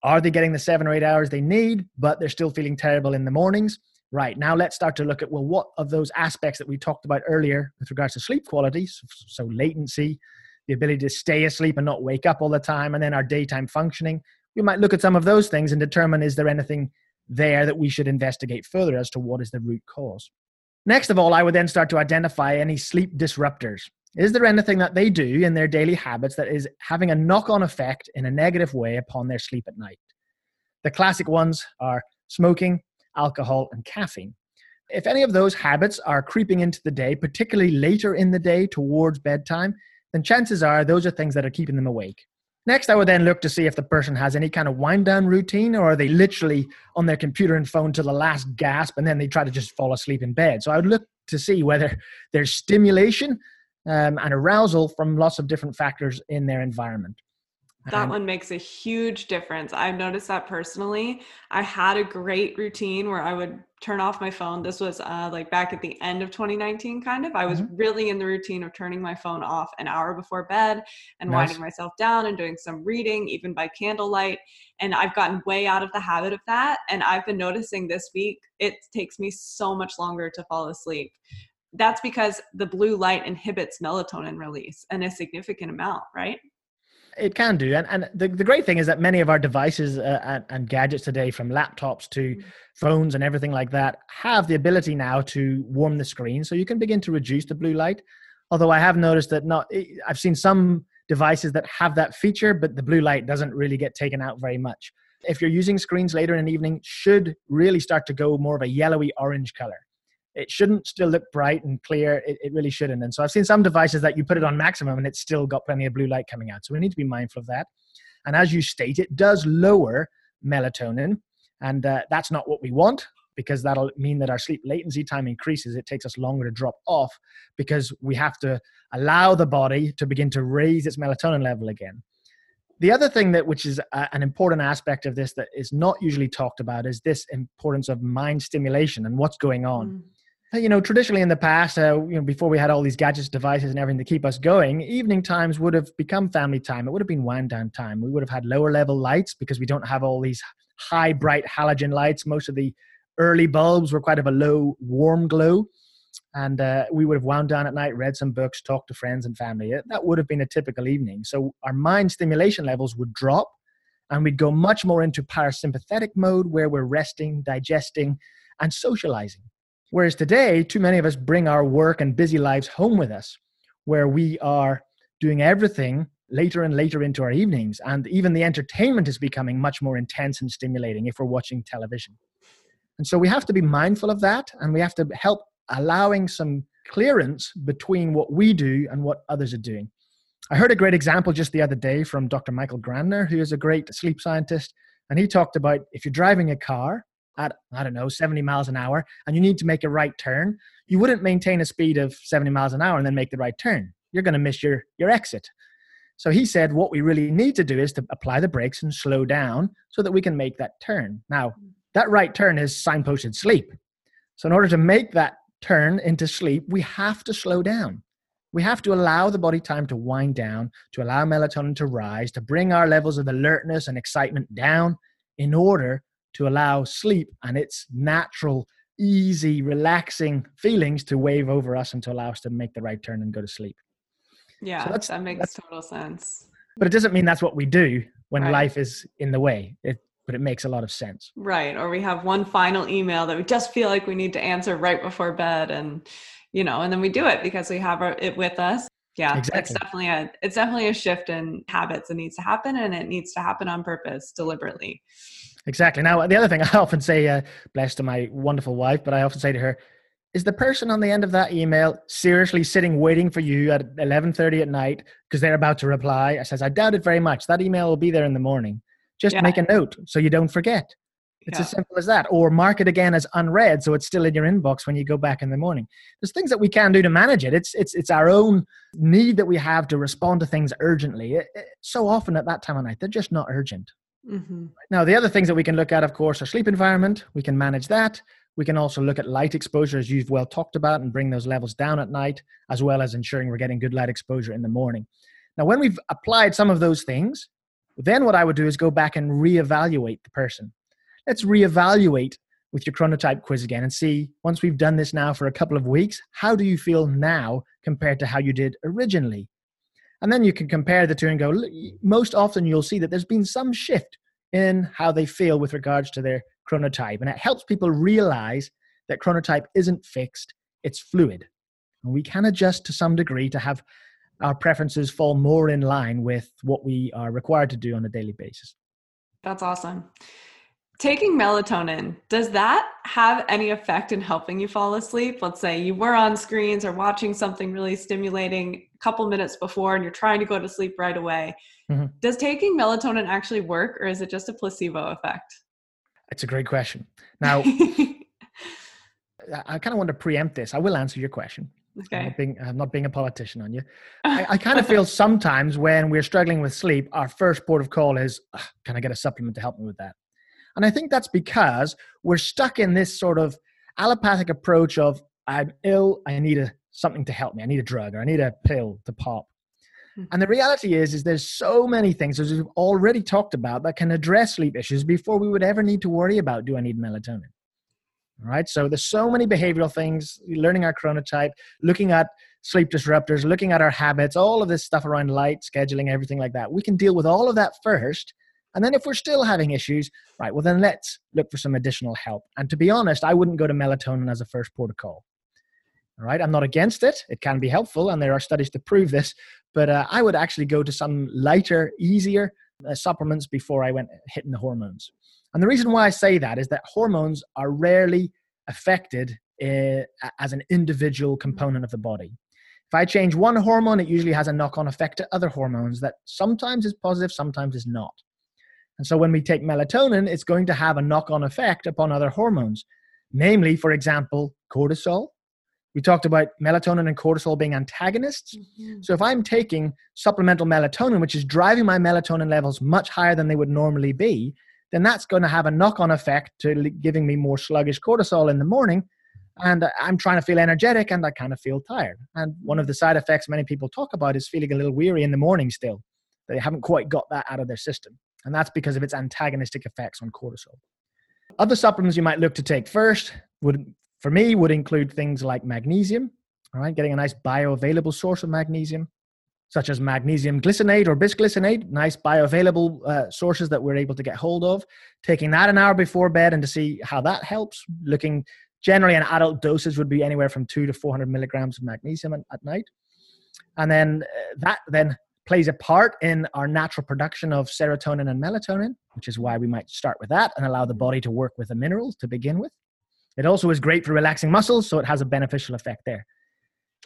Are they getting the seven or eight hours they need, but they're still feeling terrible in the mornings? Right, now let's start to look at well, what of those aspects that we talked about earlier with regards to sleep quality, so, so latency, the ability to stay asleep and not wake up all the time, and then our daytime functioning. We might look at some of those things and determine is there anything there that we should investigate further as to what is the root cause. Next of all, I would then start to identify any sleep disruptors. Is there anything that they do in their daily habits that is having a knock on effect in a negative way upon their sleep at night? The classic ones are smoking, alcohol, and caffeine. If any of those habits are creeping into the day, particularly later in the day towards bedtime, then chances are those are things that are keeping them awake. Next, I would then look to see if the person has any kind of wind down routine or are they literally on their computer and phone to the last gasp and then they try to just fall asleep in bed. So I would look to see whether there's stimulation um, and arousal from lots of different factors in their environment. That um, one makes a huge difference. I've noticed that personally. I had a great routine where I would turn off my phone. This was uh, like back at the end of 2019, kind of. I was mm-hmm. really in the routine of turning my phone off an hour before bed and nice. winding myself down and doing some reading, even by candlelight. And I've gotten way out of the habit of that. And I've been noticing this week, it takes me so much longer to fall asleep. That's because the blue light inhibits melatonin release in a significant amount, right? It can do. And, and the, the great thing is that many of our devices uh, and, and, gadgets today, from laptops to mm. phones and everything like that, have the ability now to warm the screen. So you can begin to reduce the blue light. Although I have noticed that not, I've seen some devices that have that feature, but the blue light doesn't really get taken out very much. If you're using screens later in the evening, should really start to go more of a yellowy orange color it shouldn't still look bright and clear. It, it really shouldn't. And so I've seen some devices that you put it on maximum and it's still got plenty of blue light coming out. So we need to be mindful of that. And as you state, it does lower melatonin. And uh, that's not what we want because that'll mean that our sleep latency time increases. It takes us longer to drop off because we have to allow the body to begin to raise its melatonin level again. The other thing that, which is a, an important aspect of this that is not usually talked about, is this importance of mind stimulation and what's going on. Mm you know, traditionally in the past, uh, you know, before we had all these gadgets, devices, and everything to keep us going, evening times would have become family time. It would have been wind down time. We would have had lower level lights because we don't have all these high bright halogen lights. Most of the early bulbs were quite of a low warm glow, and uh, we would have wound down at night, read some books, talked to friends and family. That would have been a typical evening. So our mind stimulation levels would drop, and we'd go much more into parasympathetic mode where we're resting, digesting, and socializing Whereas today, too many of us bring our work and busy lives home with us, where we are doing everything later and later into our evenings. And even the entertainment is becoming much more intense and stimulating if we're watching television. And so we have to be mindful of that and we have to help allowing some clearance between what we do and what others are doing. I heard a great example just the other day from Dr. Michael Grandner, who is a great sleep scientist. And he talked about if you're driving a car at I don't know 70 miles an hour and you need to make a right turn, you wouldn't maintain a speed of 70 miles an hour and then make the right turn. You're going to miss your your exit. So he said what we really need to do is to apply the brakes and slow down so that we can make that turn. Now, that right turn is signposted sleep. So in order to make that turn into sleep, we have to slow down. We have to allow the body time to wind down, to allow melatonin to rise, to bring our levels of alertness and excitement down in order to allow sleep and its natural, easy, relaxing feelings to wave over us and to allow us to make the right turn and go to sleep. Yeah, so that makes total sense. But it doesn't mean that's what we do when right. life is in the way. It, but it makes a lot of sense. Right. Or we have one final email that we just feel like we need to answer right before bed and you know, and then we do it because we have it with us. Yeah, exactly. it's definitely a it's definitely a shift in habits that needs to happen and it needs to happen on purpose deliberately. Exactly. Now, the other thing I often say, uh, blessed to my wonderful wife, but I often say to her, is the person on the end of that email seriously sitting waiting for you at 11.30 at night because they're about to reply? I says, I doubt it very much. That email will be there in the morning. Just yeah. make a note so you don't forget. It's yeah. as simple as that. Or mark it again as unread so it's still in your inbox when you go back in the morning. There's things that we can do to manage it. It's it's it's our own need that we have to respond to things urgently. It, it, so often at that time of night, they're just not urgent. Mm-hmm. Now, the other things that we can look at, of course, are sleep environment. We can manage that. We can also look at light exposure, as you've well talked about, and bring those levels down at night, as well as ensuring we're getting good light exposure in the morning. Now, when we've applied some of those things, then what I would do is go back and reevaluate the person. Let's reevaluate with your chronotype quiz again and see, once we've done this now for a couple of weeks, how do you feel now compared to how you did originally? And then you can compare the two and go, most often you'll see that there's been some shift in how they feel with regards to their chronotype. And it helps people realize that chronotype isn't fixed, it's fluid. And we can adjust to some degree to have our preferences fall more in line with what we are required to do on a daily basis. That's awesome. Taking melatonin, does that have any effect in helping you fall asleep? Let's say you were on screens or watching something really stimulating a couple minutes before and you're trying to go to sleep right away. Mm-hmm. Does taking melatonin actually work or is it just a placebo effect? It's a great question. Now, I kind of want to preempt this. I will answer your question. Okay. I'm not being, I'm not being a politician on you. I, I kind of feel sometimes when we're struggling with sleep, our first port of call is, can I get a supplement to help me with that? And I think that's because we're stuck in this sort of allopathic approach of I'm ill, I need a, something to help me. I need a drug or I need a pill to pop. Mm-hmm. And the reality is, is there's so many things as we've already talked about that can address sleep issues before we would ever need to worry about do I need melatonin? All right. So there's so many behavioral things, learning our chronotype, looking at sleep disruptors, looking at our habits, all of this stuff around light, scheduling, everything like that. We can deal with all of that first and then if we're still having issues, right, well, then let's look for some additional help. And to be honest, I wouldn't go to melatonin as a first protocol. All right, I'm not against it. It can be helpful, and there are studies to prove this. But uh, I would actually go to some lighter, easier uh, supplements before I went hitting the hormones. And the reason why I say that is that hormones are rarely affected uh, as an individual component of the body. If I change one hormone, it usually has a knock on effect to other hormones that sometimes is positive, sometimes is not. And so when we take melatonin, it's going to have a knock on effect upon other hormones, namely, for example, cortisol. We talked about melatonin and cortisol being antagonists. Mm-hmm. So if I'm taking supplemental melatonin, which is driving my melatonin levels much higher than they would normally be, then that's going to have a knock on effect to giving me more sluggish cortisol in the morning. and I'm trying to feel energetic and I kind of feel tired. And one of the side effects many people talk about is feeling a little weary in the morning still. They haven't quite got that out of their system. And that's because of its antagonistic effects on cortisol. Other supplements you might look to take first would, for me, would include things like magnesium, all right, getting a nice bioavailable source of magnesium, such as magnesium glycinate or bisglycinate, nice bioavailable uh, sources that we're able to get hold of. Taking that an hour before bed and to see how that helps, looking Generally, an adult dosage would be anywhere from two to 400 milligrams of magnesium at, at night. And then uh, that then plays a part in our natural production of serotonin and melatonin, which is why we might start with that and allow the body to work with the minerals to begin with. It also is great for relaxing muscles, so it has a beneficial effect there.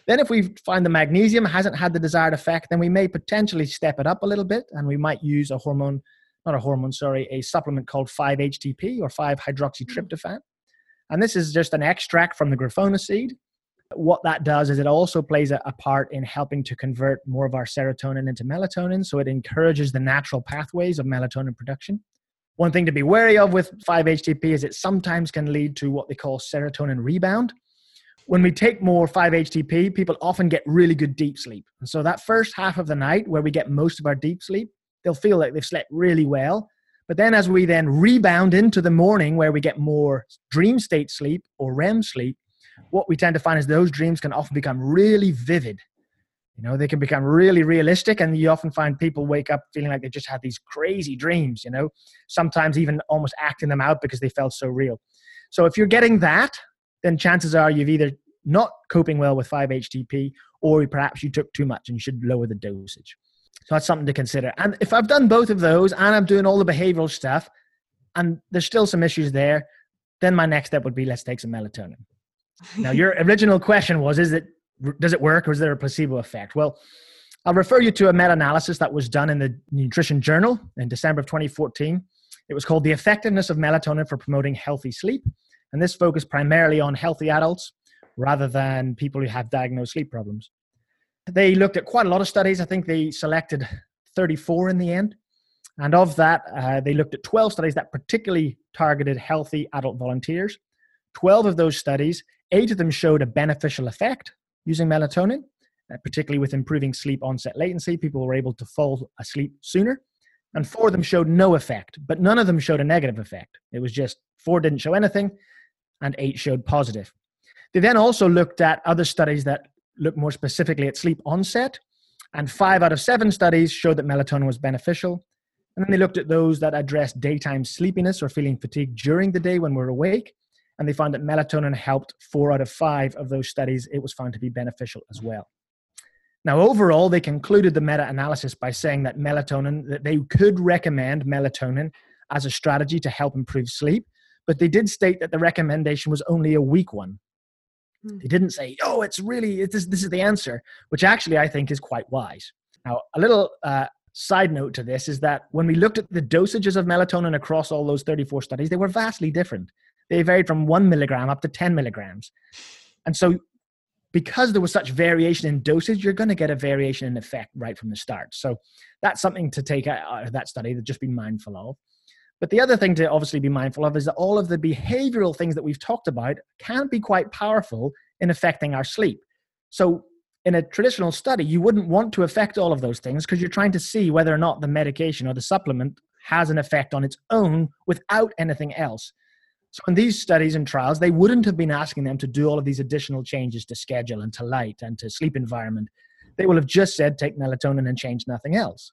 Then, if we find the magnesium hasn't had the desired effect, then we may potentially step it up a little bit and we might use a hormone, not a hormone, sorry, a supplement called 5-HTP or 5-hydroxytryptophan. And this is just an extract from the griffonia seed. What that does is it also plays a, a part in helping to convert more of our serotonin into melatonin. So it encourages the natural pathways of melatonin production. One thing to be wary of with 5-HTP is it sometimes can lead to what they call serotonin rebound. When we take more 5-HTP, people often get really good deep sleep. And so that first half of the night where we get most of our deep sleep, they'll feel like they've slept really well. But then as we then rebound into the morning where we get more dream state sleep or REM sleep, what we tend to find is those dreams can often become really vivid. You know, they can become really realistic, and you often find people wake up feeling like they just had these crazy dreams, you know, sometimes even almost acting them out because they felt so real. So if you're getting that, then chances are you've either not coping well with 5-HTP or perhaps you took too much and you should lower the dosage. So that's something to consider. And if I've done both of those and I'm doing all the behavioral stuff and there's still some issues there, then my next step would be let's take some melatonin. now, your original question was is it does it work or is there a placebo effect? Well, I'll refer you to a meta analysis that was done in the Nutrition Journal in December of 2014. It was called The Effectiveness of Melatonin for Promoting Healthy Sleep. And this focused primarily on healthy adults rather than people who have diagnosed sleep problems. They looked at quite a lot of studies. I think they selected 34 in the end. And of that, uh, they looked at 12 studies that particularly targeted healthy adult volunteers. 12 of those studies, eight of them showed a beneficial effect using melatonin, uh, particularly with improving sleep onset latency. People were able to fall asleep sooner. And four of them showed no effect, but none of them showed a negative effect. It was just four didn't show anything, and eight showed positive. They then also looked at other studies that looked more specifically at sleep onset, and five out of seven studies showed that melatonin was beneficial. And then they looked at those that addressed daytime sleepiness or feeling fatigue during the day when we're awake. And they found that melatonin helped four out of five of those studies. It was found to be beneficial as well. Now, overall, they concluded the meta analysis by saying that melatonin, that they could recommend melatonin as a strategy to help improve sleep, but they did state that the recommendation was only a weak one. Hmm. He didn't say, "Oh, it's really it, this. This is the answer," which actually I think is quite wise. Now, a little uh, side note to this is that when we looked at the dosages of melatonin across all those 34 studies, they were vastly different. They varied from one milligram up to 10 milligrams, and so because there was such variation in dosage, you're going to get a variation in effect right from the start. So that's something to take out of that study to just be mindful of. But the other thing to obviously be mindful of is that all of the behavioral things that we've talked about can be quite powerful in affecting our sleep. So, in a traditional study, you wouldn't want to affect all of those things because you're trying to see whether or not the medication or the supplement has an effect on its own without anything else. So, in these studies and trials, they wouldn't have been asking them to do all of these additional changes to schedule and to light and to sleep environment. They will have just said take melatonin and change nothing else.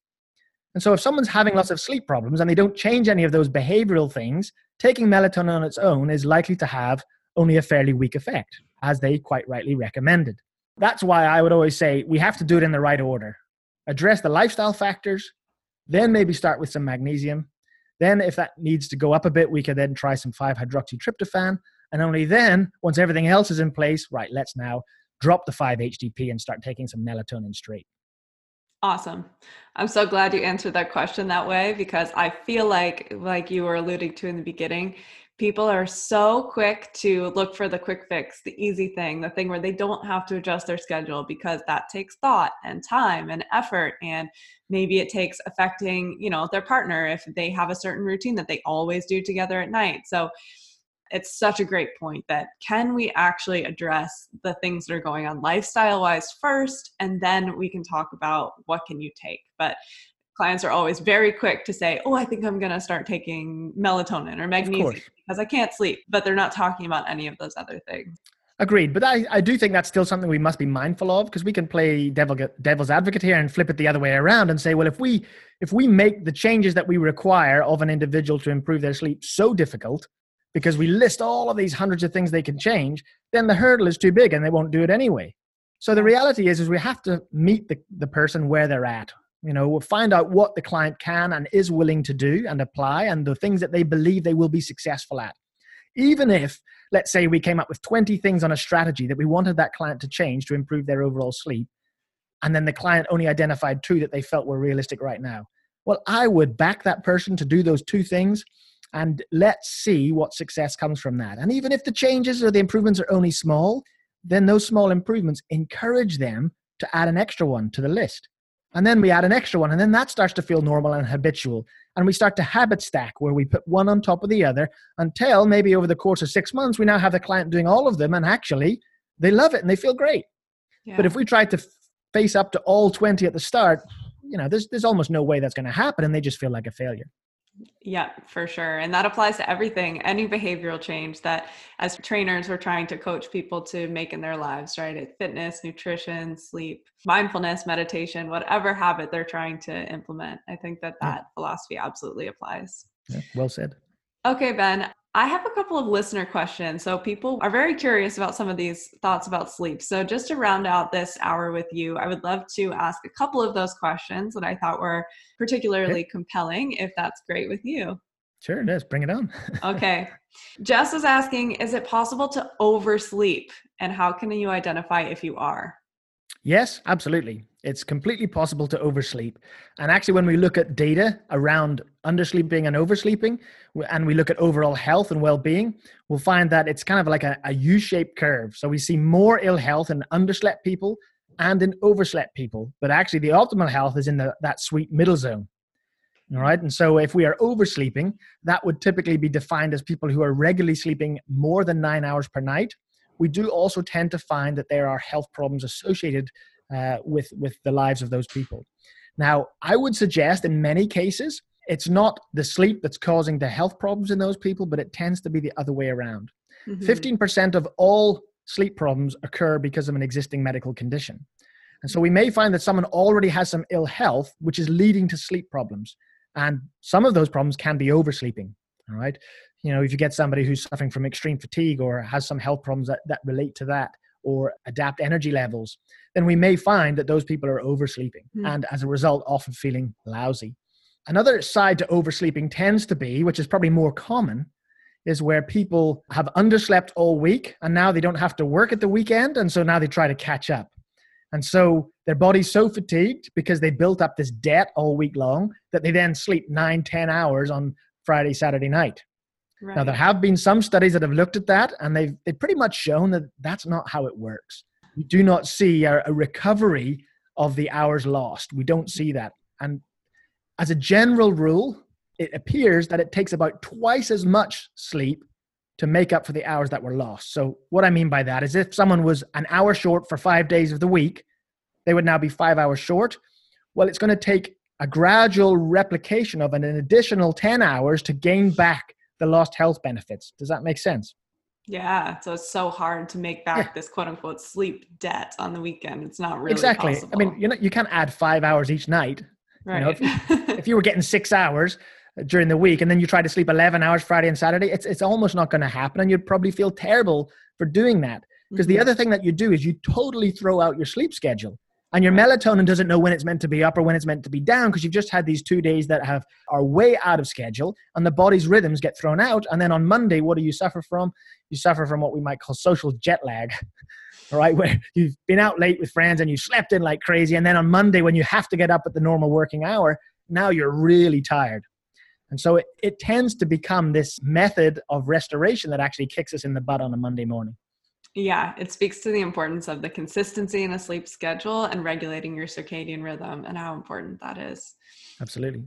And so, if someone's having lots of sleep problems and they don't change any of those behavioral things, taking melatonin on its own is likely to have only a fairly weak effect, as they quite rightly recommended. That's why I would always say we have to do it in the right order. Address the lifestyle factors, then maybe start with some magnesium. Then, if that needs to go up a bit, we can then try some 5 hydroxytryptophan. And only then, once everything else is in place, right, let's now drop the 5 HTP and start taking some melatonin straight. Awesome. I'm so glad you answered that question that way because I feel like, like you were alluding to in the beginning, people are so quick to look for the quick fix, the easy thing, the thing where they don't have to adjust their schedule because that takes thought and time and effort. And maybe it takes affecting, you know, their partner if they have a certain routine that they always do together at night. So it's such a great point that can we actually address the things that are going on lifestyle wise first and then we can talk about what can you take but clients are always very quick to say oh i think i'm going to start taking melatonin or magnesium because i can't sleep but they're not talking about any of those other things Agreed, but I, I do think that's still something we must be mindful of because we can play devil, devil's advocate here and flip it the other way around and say, well, if we if we make the changes that we require of an individual to improve their sleep so difficult because we list all of these hundreds of things they can change, then the hurdle is too big and they won't do it anyway. So the reality is, is we have to meet the, the person where they're at. You know, we'll find out what the client can and is willing to do and apply and the things that they believe they will be successful at. Even if let's say we came up with 20 things on a strategy that we wanted that client to change to improve their overall sleep, and then the client only identified two that they felt were realistic right now. Well, I would back that person to do those two things and let's see what success comes from that. And even if the changes or the improvements are only small, then those small improvements encourage them to add an extra one to the list. And then we add an extra one, and then that starts to feel normal and habitual. And we start to habit stack where we put one on top of the other until maybe over the course of six months, we now have the client doing all of them, and actually they love it and they feel great. Yeah. But if we try to face up to all 20 at the start, you know, there's, there's almost no way that's going to happen, and they just feel like a failure. Yeah, for sure. And that applies to everything, any behavioral change that as trainers we're trying to coach people to make in their lives, right? It's fitness, nutrition, sleep, mindfulness, meditation, whatever habit they're trying to implement. I think that that yeah. philosophy absolutely applies. Yeah, well said. Okay, Ben, I have a couple of listener questions. So people are very curious about some of these thoughts about sleep. So just to round out this hour with you, I would love to ask a couple of those questions that I thought were particularly compelling, if that's great with you. Sure, it is. Bring it on. okay. Jess is asking Is it possible to oversleep? And how can you identify if you are? Yes, absolutely. It's completely possible to oversleep. And actually, when we look at data around undersleeping and oversleeping, and we look at overall health and well being, we'll find that it's kind of like a a U shaped curve. So we see more ill health in underslept people and in overslept people. But actually, the optimal health is in the, that sweet middle zone. All right. And so if we are oversleeping, that would typically be defined as people who are regularly sleeping more than nine hours per night. We do also tend to find that there are health problems associated uh, with with the lives of those people. Now, I would suggest in many cases it's not the sleep that's causing the health problems in those people, but it tends to be the other way around. Mm-hmm. 15% of all sleep problems occur because of an existing medical condition. And so we may find that someone already has some ill health, which is leading to sleep problems. And some of those problems can be oversleeping. All right. You know, if you get somebody who's suffering from extreme fatigue or has some health problems that, that relate to that, or adapt energy levels, then we may find that those people are oversleeping mm. and as a result often feeling lousy. Another side to oversleeping tends to be, which is probably more common, is where people have underslept all week and now they don't have to work at the weekend. And so now they try to catch up. And so their body's so fatigued because they built up this debt all week long that they then sleep nine, ten hours on Friday, Saturday night. Right. Now, there have been some studies that have looked at that, and they've, they've pretty much shown that that's not how it works. We do not see a, a recovery of the hours lost. We don't see that. And as a general rule, it appears that it takes about twice as much sleep to make up for the hours that were lost. So, what I mean by that is if someone was an hour short for five days of the week, they would now be five hours short. Well, it's going to take a gradual replication of an additional 10 hours to gain back the lost health benefits. Does that make sense? Yeah, so it's so hard to make back yeah. this quote unquote sleep debt on the weekend. It's not really exactly. Possible. I mean, you know, you can't add five hours each night. Right. You know, if, if you were getting six hours during the week and then you try to sleep 11 hours Friday and Saturday, it's it's almost not going to happen, and you'd probably feel terrible for doing that. Because mm-hmm. the other thing that you do is you totally throw out your sleep schedule and your melatonin doesn't know when it's meant to be up or when it's meant to be down because you've just had these two days that have are way out of schedule and the body's rhythms get thrown out and then on monday what do you suffer from? You suffer from what we might call social jet lag right? Where you've been out late with friends and you slept in like crazy and then on monday when you have to get up at the normal working hour now you're really tired. And so it, it tends to become this method of restoration that actually kicks us in the butt on a monday morning yeah, it speaks to the importance of the consistency in a sleep schedule and regulating your circadian rhythm and how important that is. Absolutely.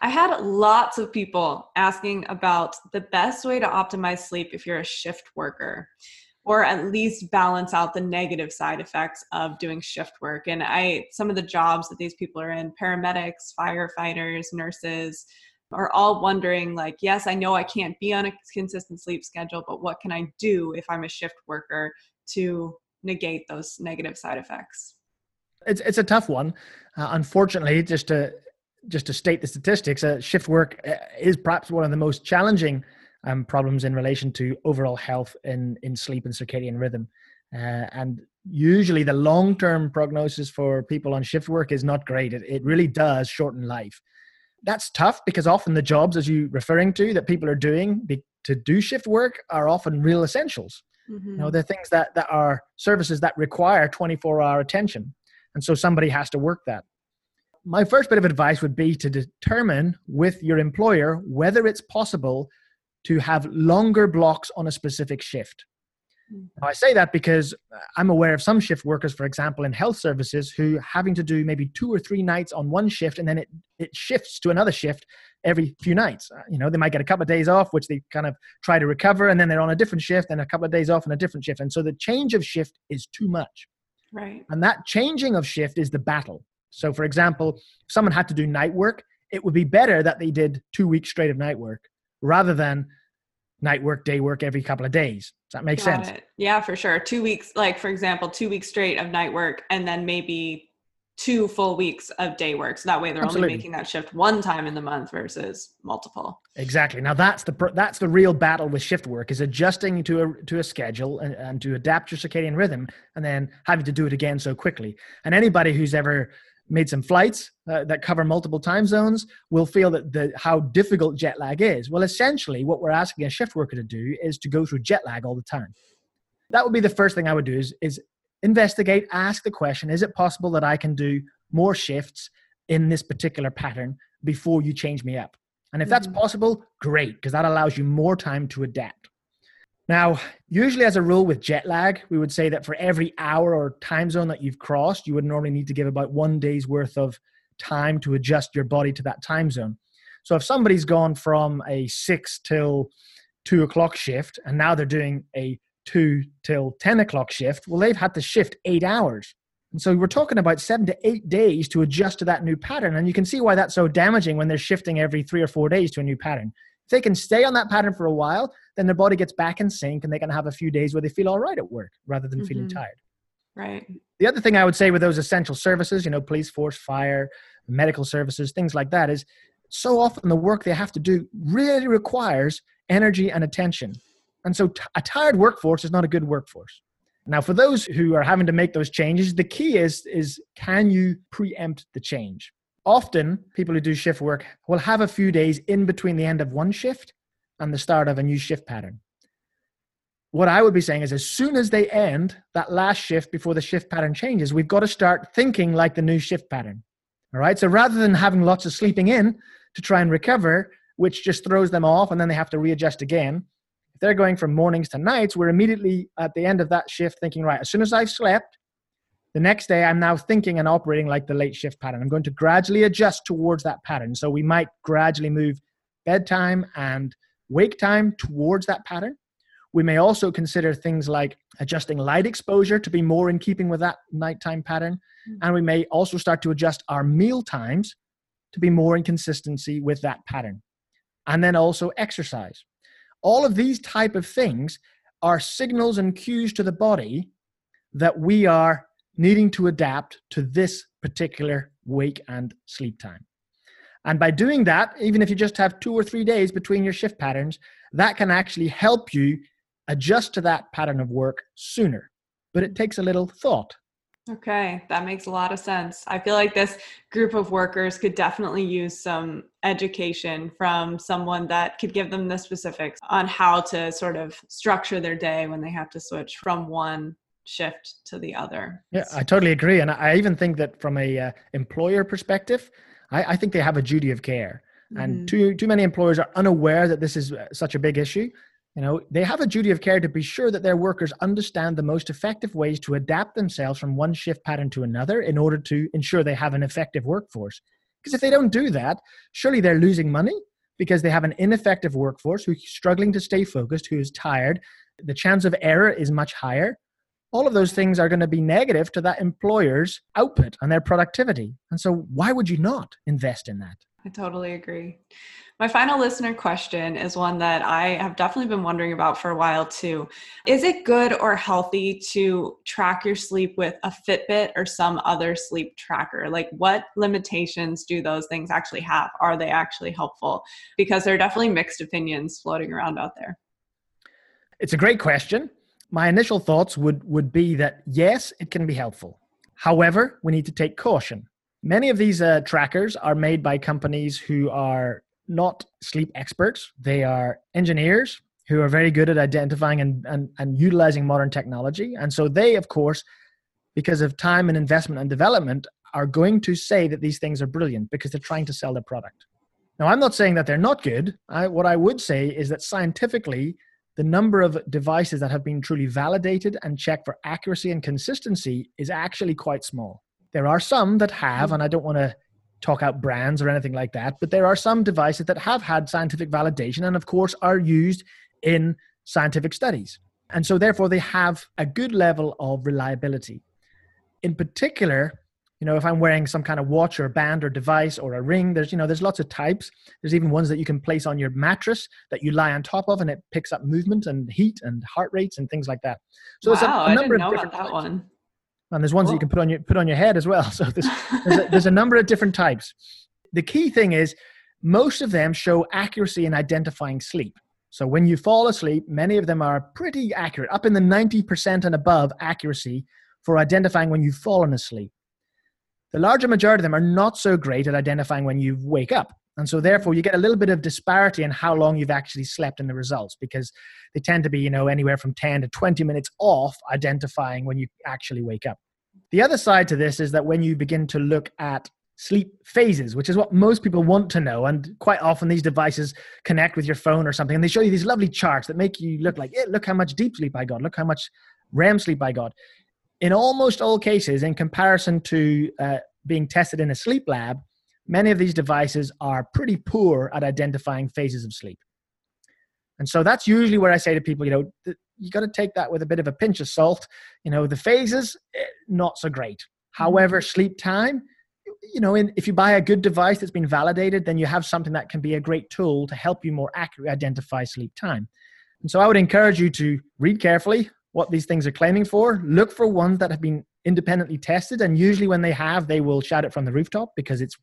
I had lots of people asking about the best way to optimize sleep if you're a shift worker or at least balance out the negative side effects of doing shift work. And I some of the jobs that these people are in, paramedics, firefighters, nurses, are all wondering like, yes, I know I can't be on a consistent sleep schedule, but what can I do if I'm a shift worker to negate those negative side effects? It's it's a tough one. Uh, unfortunately, just to just to state the statistics, uh, shift work uh, is perhaps one of the most challenging um, problems in relation to overall health in in sleep and circadian rhythm. Uh, and usually, the long term prognosis for people on shift work is not great. It, it really does shorten life. That's tough because often the jobs, as you're referring to, that people are doing be, to do shift work are often real essentials. Mm-hmm. You know, they're things that that are services that require 24 hour attention and so somebody has to work that. My first bit of advice would be to determine with your employer whether it's possible to have longer blocks on a specific shift. Now, I say that because I'm aware of some shift workers, for example, in health services, who having to do maybe two or three nights on one shift, and then it, it shifts to another shift every few nights. Uh, you know, they might get a couple of days off, which they kind of try to recover, and then they're on a different shift, and a couple of days off and a different shift. And so the change of shift is too much. Right. And that changing of shift is the battle. So, for example, if someone had to do night work, it would be better that they did two weeks straight of night work rather than night work, day work every couple of days. Does that make Got sense? It. Yeah, for sure. Two weeks, like for example, two weeks straight of night work, and then maybe two full weeks of day work. So that way they're Absolutely. only making that shift one time in the month versus multiple. Exactly. Now that's the that's the real battle with shift work is adjusting to a to a schedule and, and to adapt your circadian rhythm and then having to do it again so quickly. And anybody who's ever made some flights uh, that cover multiple time zones will feel that the how difficult jet lag is. Well, essentially what we're asking a shift worker to do is to go through jet lag all the time. That would be the first thing I would do is, is investigate, ask the question is it possible that I can do more shifts in this particular pattern before you change me up? And if that's mm-hmm. possible, great, because that allows you more time to adapt. Now, usually as a rule with jet lag, we would say that for every hour or time zone that you've crossed, you would normally need to give about one day's worth of time to adjust your body to that time zone. So if somebody's gone from a six till two o'clock shift and now they're doing a two till 10 o'clock shift, well, they've had to shift eight hours. And so we're talking about seven to eight days to adjust to that new pattern. And you can see why that's so damaging when they're shifting every three or four days to a new pattern. If they can stay on that pattern for a while, then their body gets back in sync and they can have a few days where they feel all right at work rather than mm-hmm. feeling tired. Right. The other thing I would say with those essential services, you know, police force, fire, medical services, things like that, is so often the work they have to do really requires energy and attention. And so t- a tired workforce is not a good workforce. Now, for those who are having to make those changes, the key is, is can you preempt the change? Often, people who do shift work will have a few days in between the end of one shift and the start of a new shift pattern. What I would be saying is, as soon as they end that last shift before the shift pattern changes, we've got to start thinking like the new shift pattern. All right. So rather than having lots of sleeping in to try and recover, which just throws them off and then they have to readjust again, if they're going from mornings to nights, we're immediately at the end of that shift thinking, right, as soon as I've slept, the next day I'm now thinking and operating like the late shift pattern. I'm going to gradually adjust towards that pattern. So we might gradually move bedtime and wake time towards that pattern. We may also consider things like adjusting light exposure to be more in keeping with that nighttime pattern. Mm-hmm. And we may also start to adjust our meal times to be more in consistency with that pattern. And then also exercise all of these type of things are signals and cues to the body that we are needing to adapt to this particular wake and sleep time. And by doing that even if you just have two or three days between your shift patterns that can actually help you adjust to that pattern of work sooner. But it takes a little thought. Okay, that makes a lot of sense. I feel like this group of workers could definitely use some education from someone that could give them the specifics on how to sort of structure their day when they have to switch from one shift to the other. Yeah, I totally agree, and I even think that from a uh, employer perspective, I, I, think they have a duty of care, mm-hmm. and too too many employers are unaware that this is uh, such a big issue. You know, they have a duty of care to be sure that their workers understand the most effective ways to adapt themselves from one shift pattern to another in order to ensure they have an effective workforce. Because if they don't do that, surely they're losing money because they have an ineffective workforce who's struggling to stay focused, who is tired. The chance of error is much higher. All of those things are going to be negative to that employer's output and their productivity. And so, why would you not invest in that? I totally agree. My final listener question is one that I have definitely been wondering about for a while too. Is it good or healthy to track your sleep with a Fitbit or some other sleep tracker? Like, what limitations do those things actually have? Are they actually helpful? Because there are definitely mixed opinions floating around out there. It's a great question. My initial thoughts would, would be that yes, it can be helpful. However, we need to take caution. Many of these uh, trackers are made by companies who are not sleep experts. They are engineers who are very good at identifying and, and, and utilizing modern technology. And so they, of course, because of time and investment and development, are going to say that these things are brilliant because they're trying to sell their product. Now, I'm not saying that they're not good. I, what I would say is that scientifically, the number of devices that have been truly validated and checked for accuracy and consistency is actually quite small. There are some that have, hmm. and I don't want to talk out brands or anything like that, but there are some devices that have had scientific validation and, of course, are used in scientific studies. And so, therefore, they have a good level of reliability. In particular, you know, if I'm wearing some kind of watch or band or device or a ring, there's, you know, there's lots of types. There's even ones that you can place on your mattress that you lie on top of and it picks up movement and heat and heart rates and things like that. So wow, there's a, a number of different that types. one and there's ones cool. that you can put on your put on your head as well. So there's there's a, there's a number of different types. The key thing is most of them show accuracy in identifying sleep. So when you fall asleep, many of them are pretty accurate, up in the 90% and above accuracy for identifying when you've fallen asleep. The larger majority of them are not so great at identifying when you wake up. And so therefore you get a little bit of disparity in how long you've actually slept in the results because they tend to be, you know, anywhere from 10 to 20 minutes off identifying when you actually wake up. The other side to this is that when you begin to look at sleep phases, which is what most people want to know. And quite often these devices connect with your phone or something, and they show you these lovely charts that make you look like, eh, look how much deep sleep I got, look how much REM sleep I got. In almost all cases, in comparison to uh, being tested in a sleep lab, many of these devices are pretty poor at identifying phases of sleep. And so that's usually where I say to people, you know, you got to take that with a bit of a pinch of salt. You know, the phases, eh, not so great. Mm-hmm. However, sleep time, you know, in, if you buy a good device that's been validated, then you have something that can be a great tool to help you more accurately identify sleep time. And so I would encourage you to read carefully what these things are claiming for. Look for ones that have been independently tested. And usually when they have, they will shout it from the rooftop because it's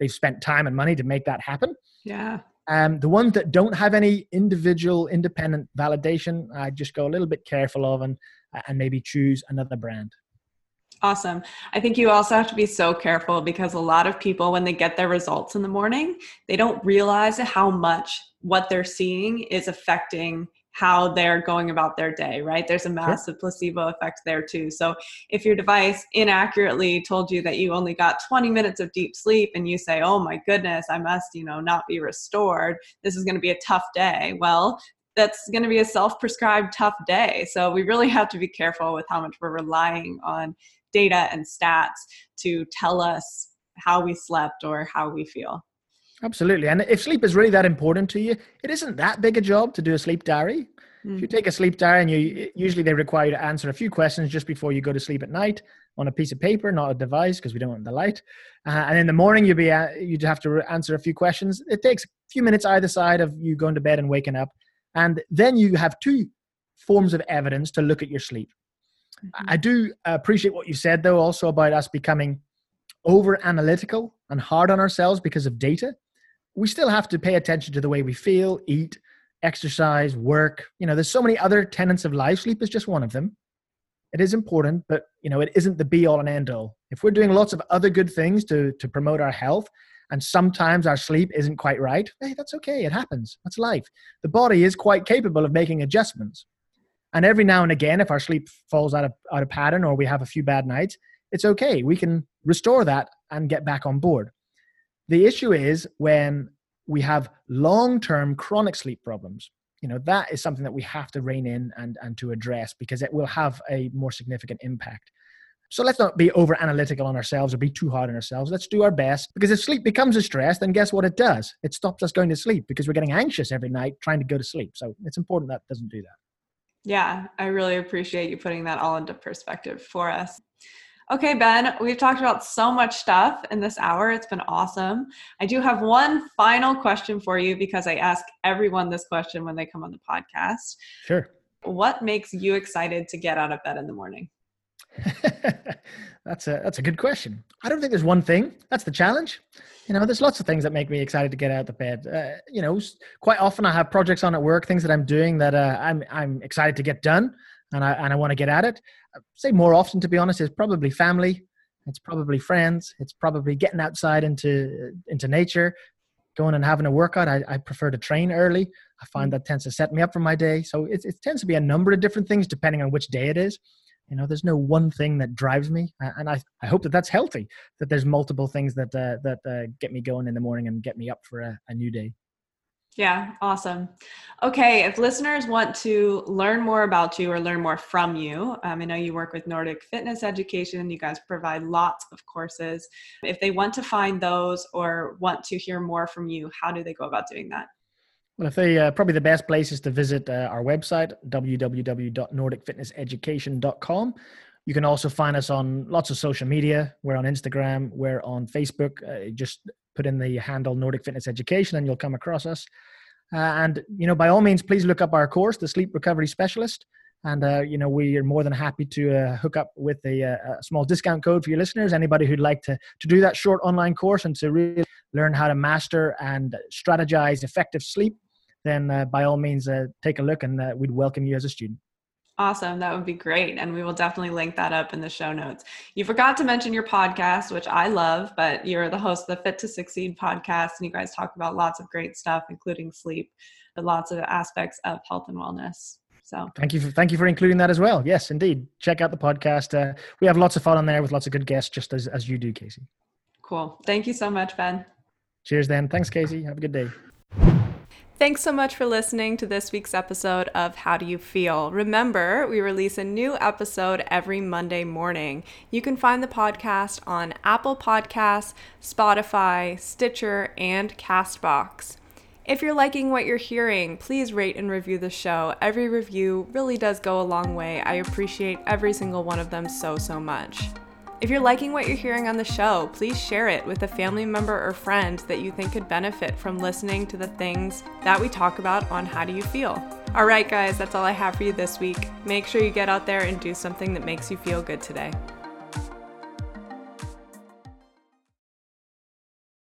they've spent time and money to make that happen. Yeah. Um, the ones that don't have any individual independent validation, I just go a little bit careful of and and maybe choose another brand. Awesome. I think you also have to be so careful because a lot of people, when they get their results in the morning, they don't realize how much what they're seeing is affecting how they're going about their day, right? There's a massive sure. placebo effect there too. So if your device inaccurately told you that you only got 20 minutes of deep sleep and you say, "Oh my goodness, I must, you know, not be restored. This is going to be a tough day." Well, that's going to be a self-prescribed tough day. So we really have to be careful with how much we're relying on data and stats to tell us how we slept or how we feel. Absolutely. And if sleep is really that important to you, it isn't that big a job to do a sleep diary. Mm-hmm. If you mm. take a sleep diary and you usually they require you to answer a few questions just before you go to sleep at night on a piece of paper, not a device because we don't want the light. Uh, and in the morning you'd be uh, you'd have to answer a few questions. It takes a few minutes either side of you going to bed and waking up, and then you have two forms of evidence to look at your sleep. Mm-hmm. I do appreciate what you said though, also about us becoming over analytical and hard on ourselves because of data we still have to pay attention to the way we feel, eat, exercise, work. You know, there's so many other tenets of life. Sleep is just one of them. It is important, but you know, it isn't the be all and end all. If we're doing lots of other good things to to promote our health, and sometimes our sleep isn't quite right, hey, that's okay. It happens. That's life. The body is quite capable of making adjustments. And every now and again, if our sleep falls out of out of pattern or we have a few bad nights, it's okay. We can restore that and get back on board. The issue is when we have long term chronic sleep problems. You know, that is something that we have to rein in and, and to address because it will have a more significant impact. So let's not be over analytical on ourselves or be too hard on ourselves. Let's do our best because if sleep becomes a stress, then guess what it does? It stops us going to sleep because we're getting anxious every night trying to go to sleep. So it's important that doesn't do that. Yeah, I really appreciate you putting that all into perspective for us. Okay, Ben, we've talked about so much stuff in this hour. It's been awesome. I do have one final question for you because I ask everyone this question when they come on the podcast. Sure. What makes you excited to get out of bed in the morning? that's a that's a good question. I don't think there's one thing. That's the challenge. You know, there's lots of things that make me excited to get out of bed. Uh, you know, quite often I have projects on at work, things that I'm doing that uh, I'm I'm excited to get done, and I and I want to get at it. Say more often, to be honest, is probably family. It's probably friends. It's probably getting outside into into nature, going and having a workout. I, I prefer to train early. I find mm. that tends to set me up for my day. So it, it tends to be a number of different things depending on which day it is you know there's no one thing that drives me and i, I hope that that's healthy that there's multiple things that uh, that uh, get me going in the morning and get me up for a, a new day yeah, awesome. Okay, if listeners want to learn more about you or learn more from you, um, I know you work with Nordic Fitness Education, you guys provide lots of courses. If they want to find those or want to hear more from you, how do they go about doing that? Well, if they uh, probably the best place is to visit uh, our website www.nordicfitnesseducation.com. You can also find us on lots of social media. We're on Instagram. We're on Facebook. Uh, just put in the handle Nordic Fitness Education, and you'll come across us. Uh, and you know, by all means, please look up our course, the Sleep Recovery Specialist. And uh, you know, we are more than happy to uh, hook up with a, a, small discount code for your listeners. Anybody who'd like to to do that short online course and to really learn how to master and strategize effective sleep, then uh, by all means, uh, take a look and uh, we'd welcome you as a student. Awesome. That would be great. And we will definitely link that up in the show notes. You forgot to mention your podcast, which I love, but you're the host of the Fit to Succeed podcast. And you guys talk about lots of great stuff, including sleep, but lots of aspects of health and wellness. So thank you for thank you for including that as well. Yes, indeed. Check out the podcast. Uh, we have lots of fun on there with lots of good guests, just as as you do, Casey. Cool. Thank you so much, Ben. Cheers, then. Thanks, Casey. Have a good day. Thanks so much for listening to this week's episode of How Do You Feel? Remember, we release a new episode every Monday morning. You can find the podcast on Apple Podcasts, Spotify, Stitcher, and Castbox. If you're liking what you're hearing, please rate and review the show. Every review really does go a long way. I appreciate every single one of them so, so much. If you're liking what you're hearing on the show, please share it with a family member or friend that you think could benefit from listening to the things that we talk about on How Do You Feel? All right, guys, that's all I have for you this week. Make sure you get out there and do something that makes you feel good today.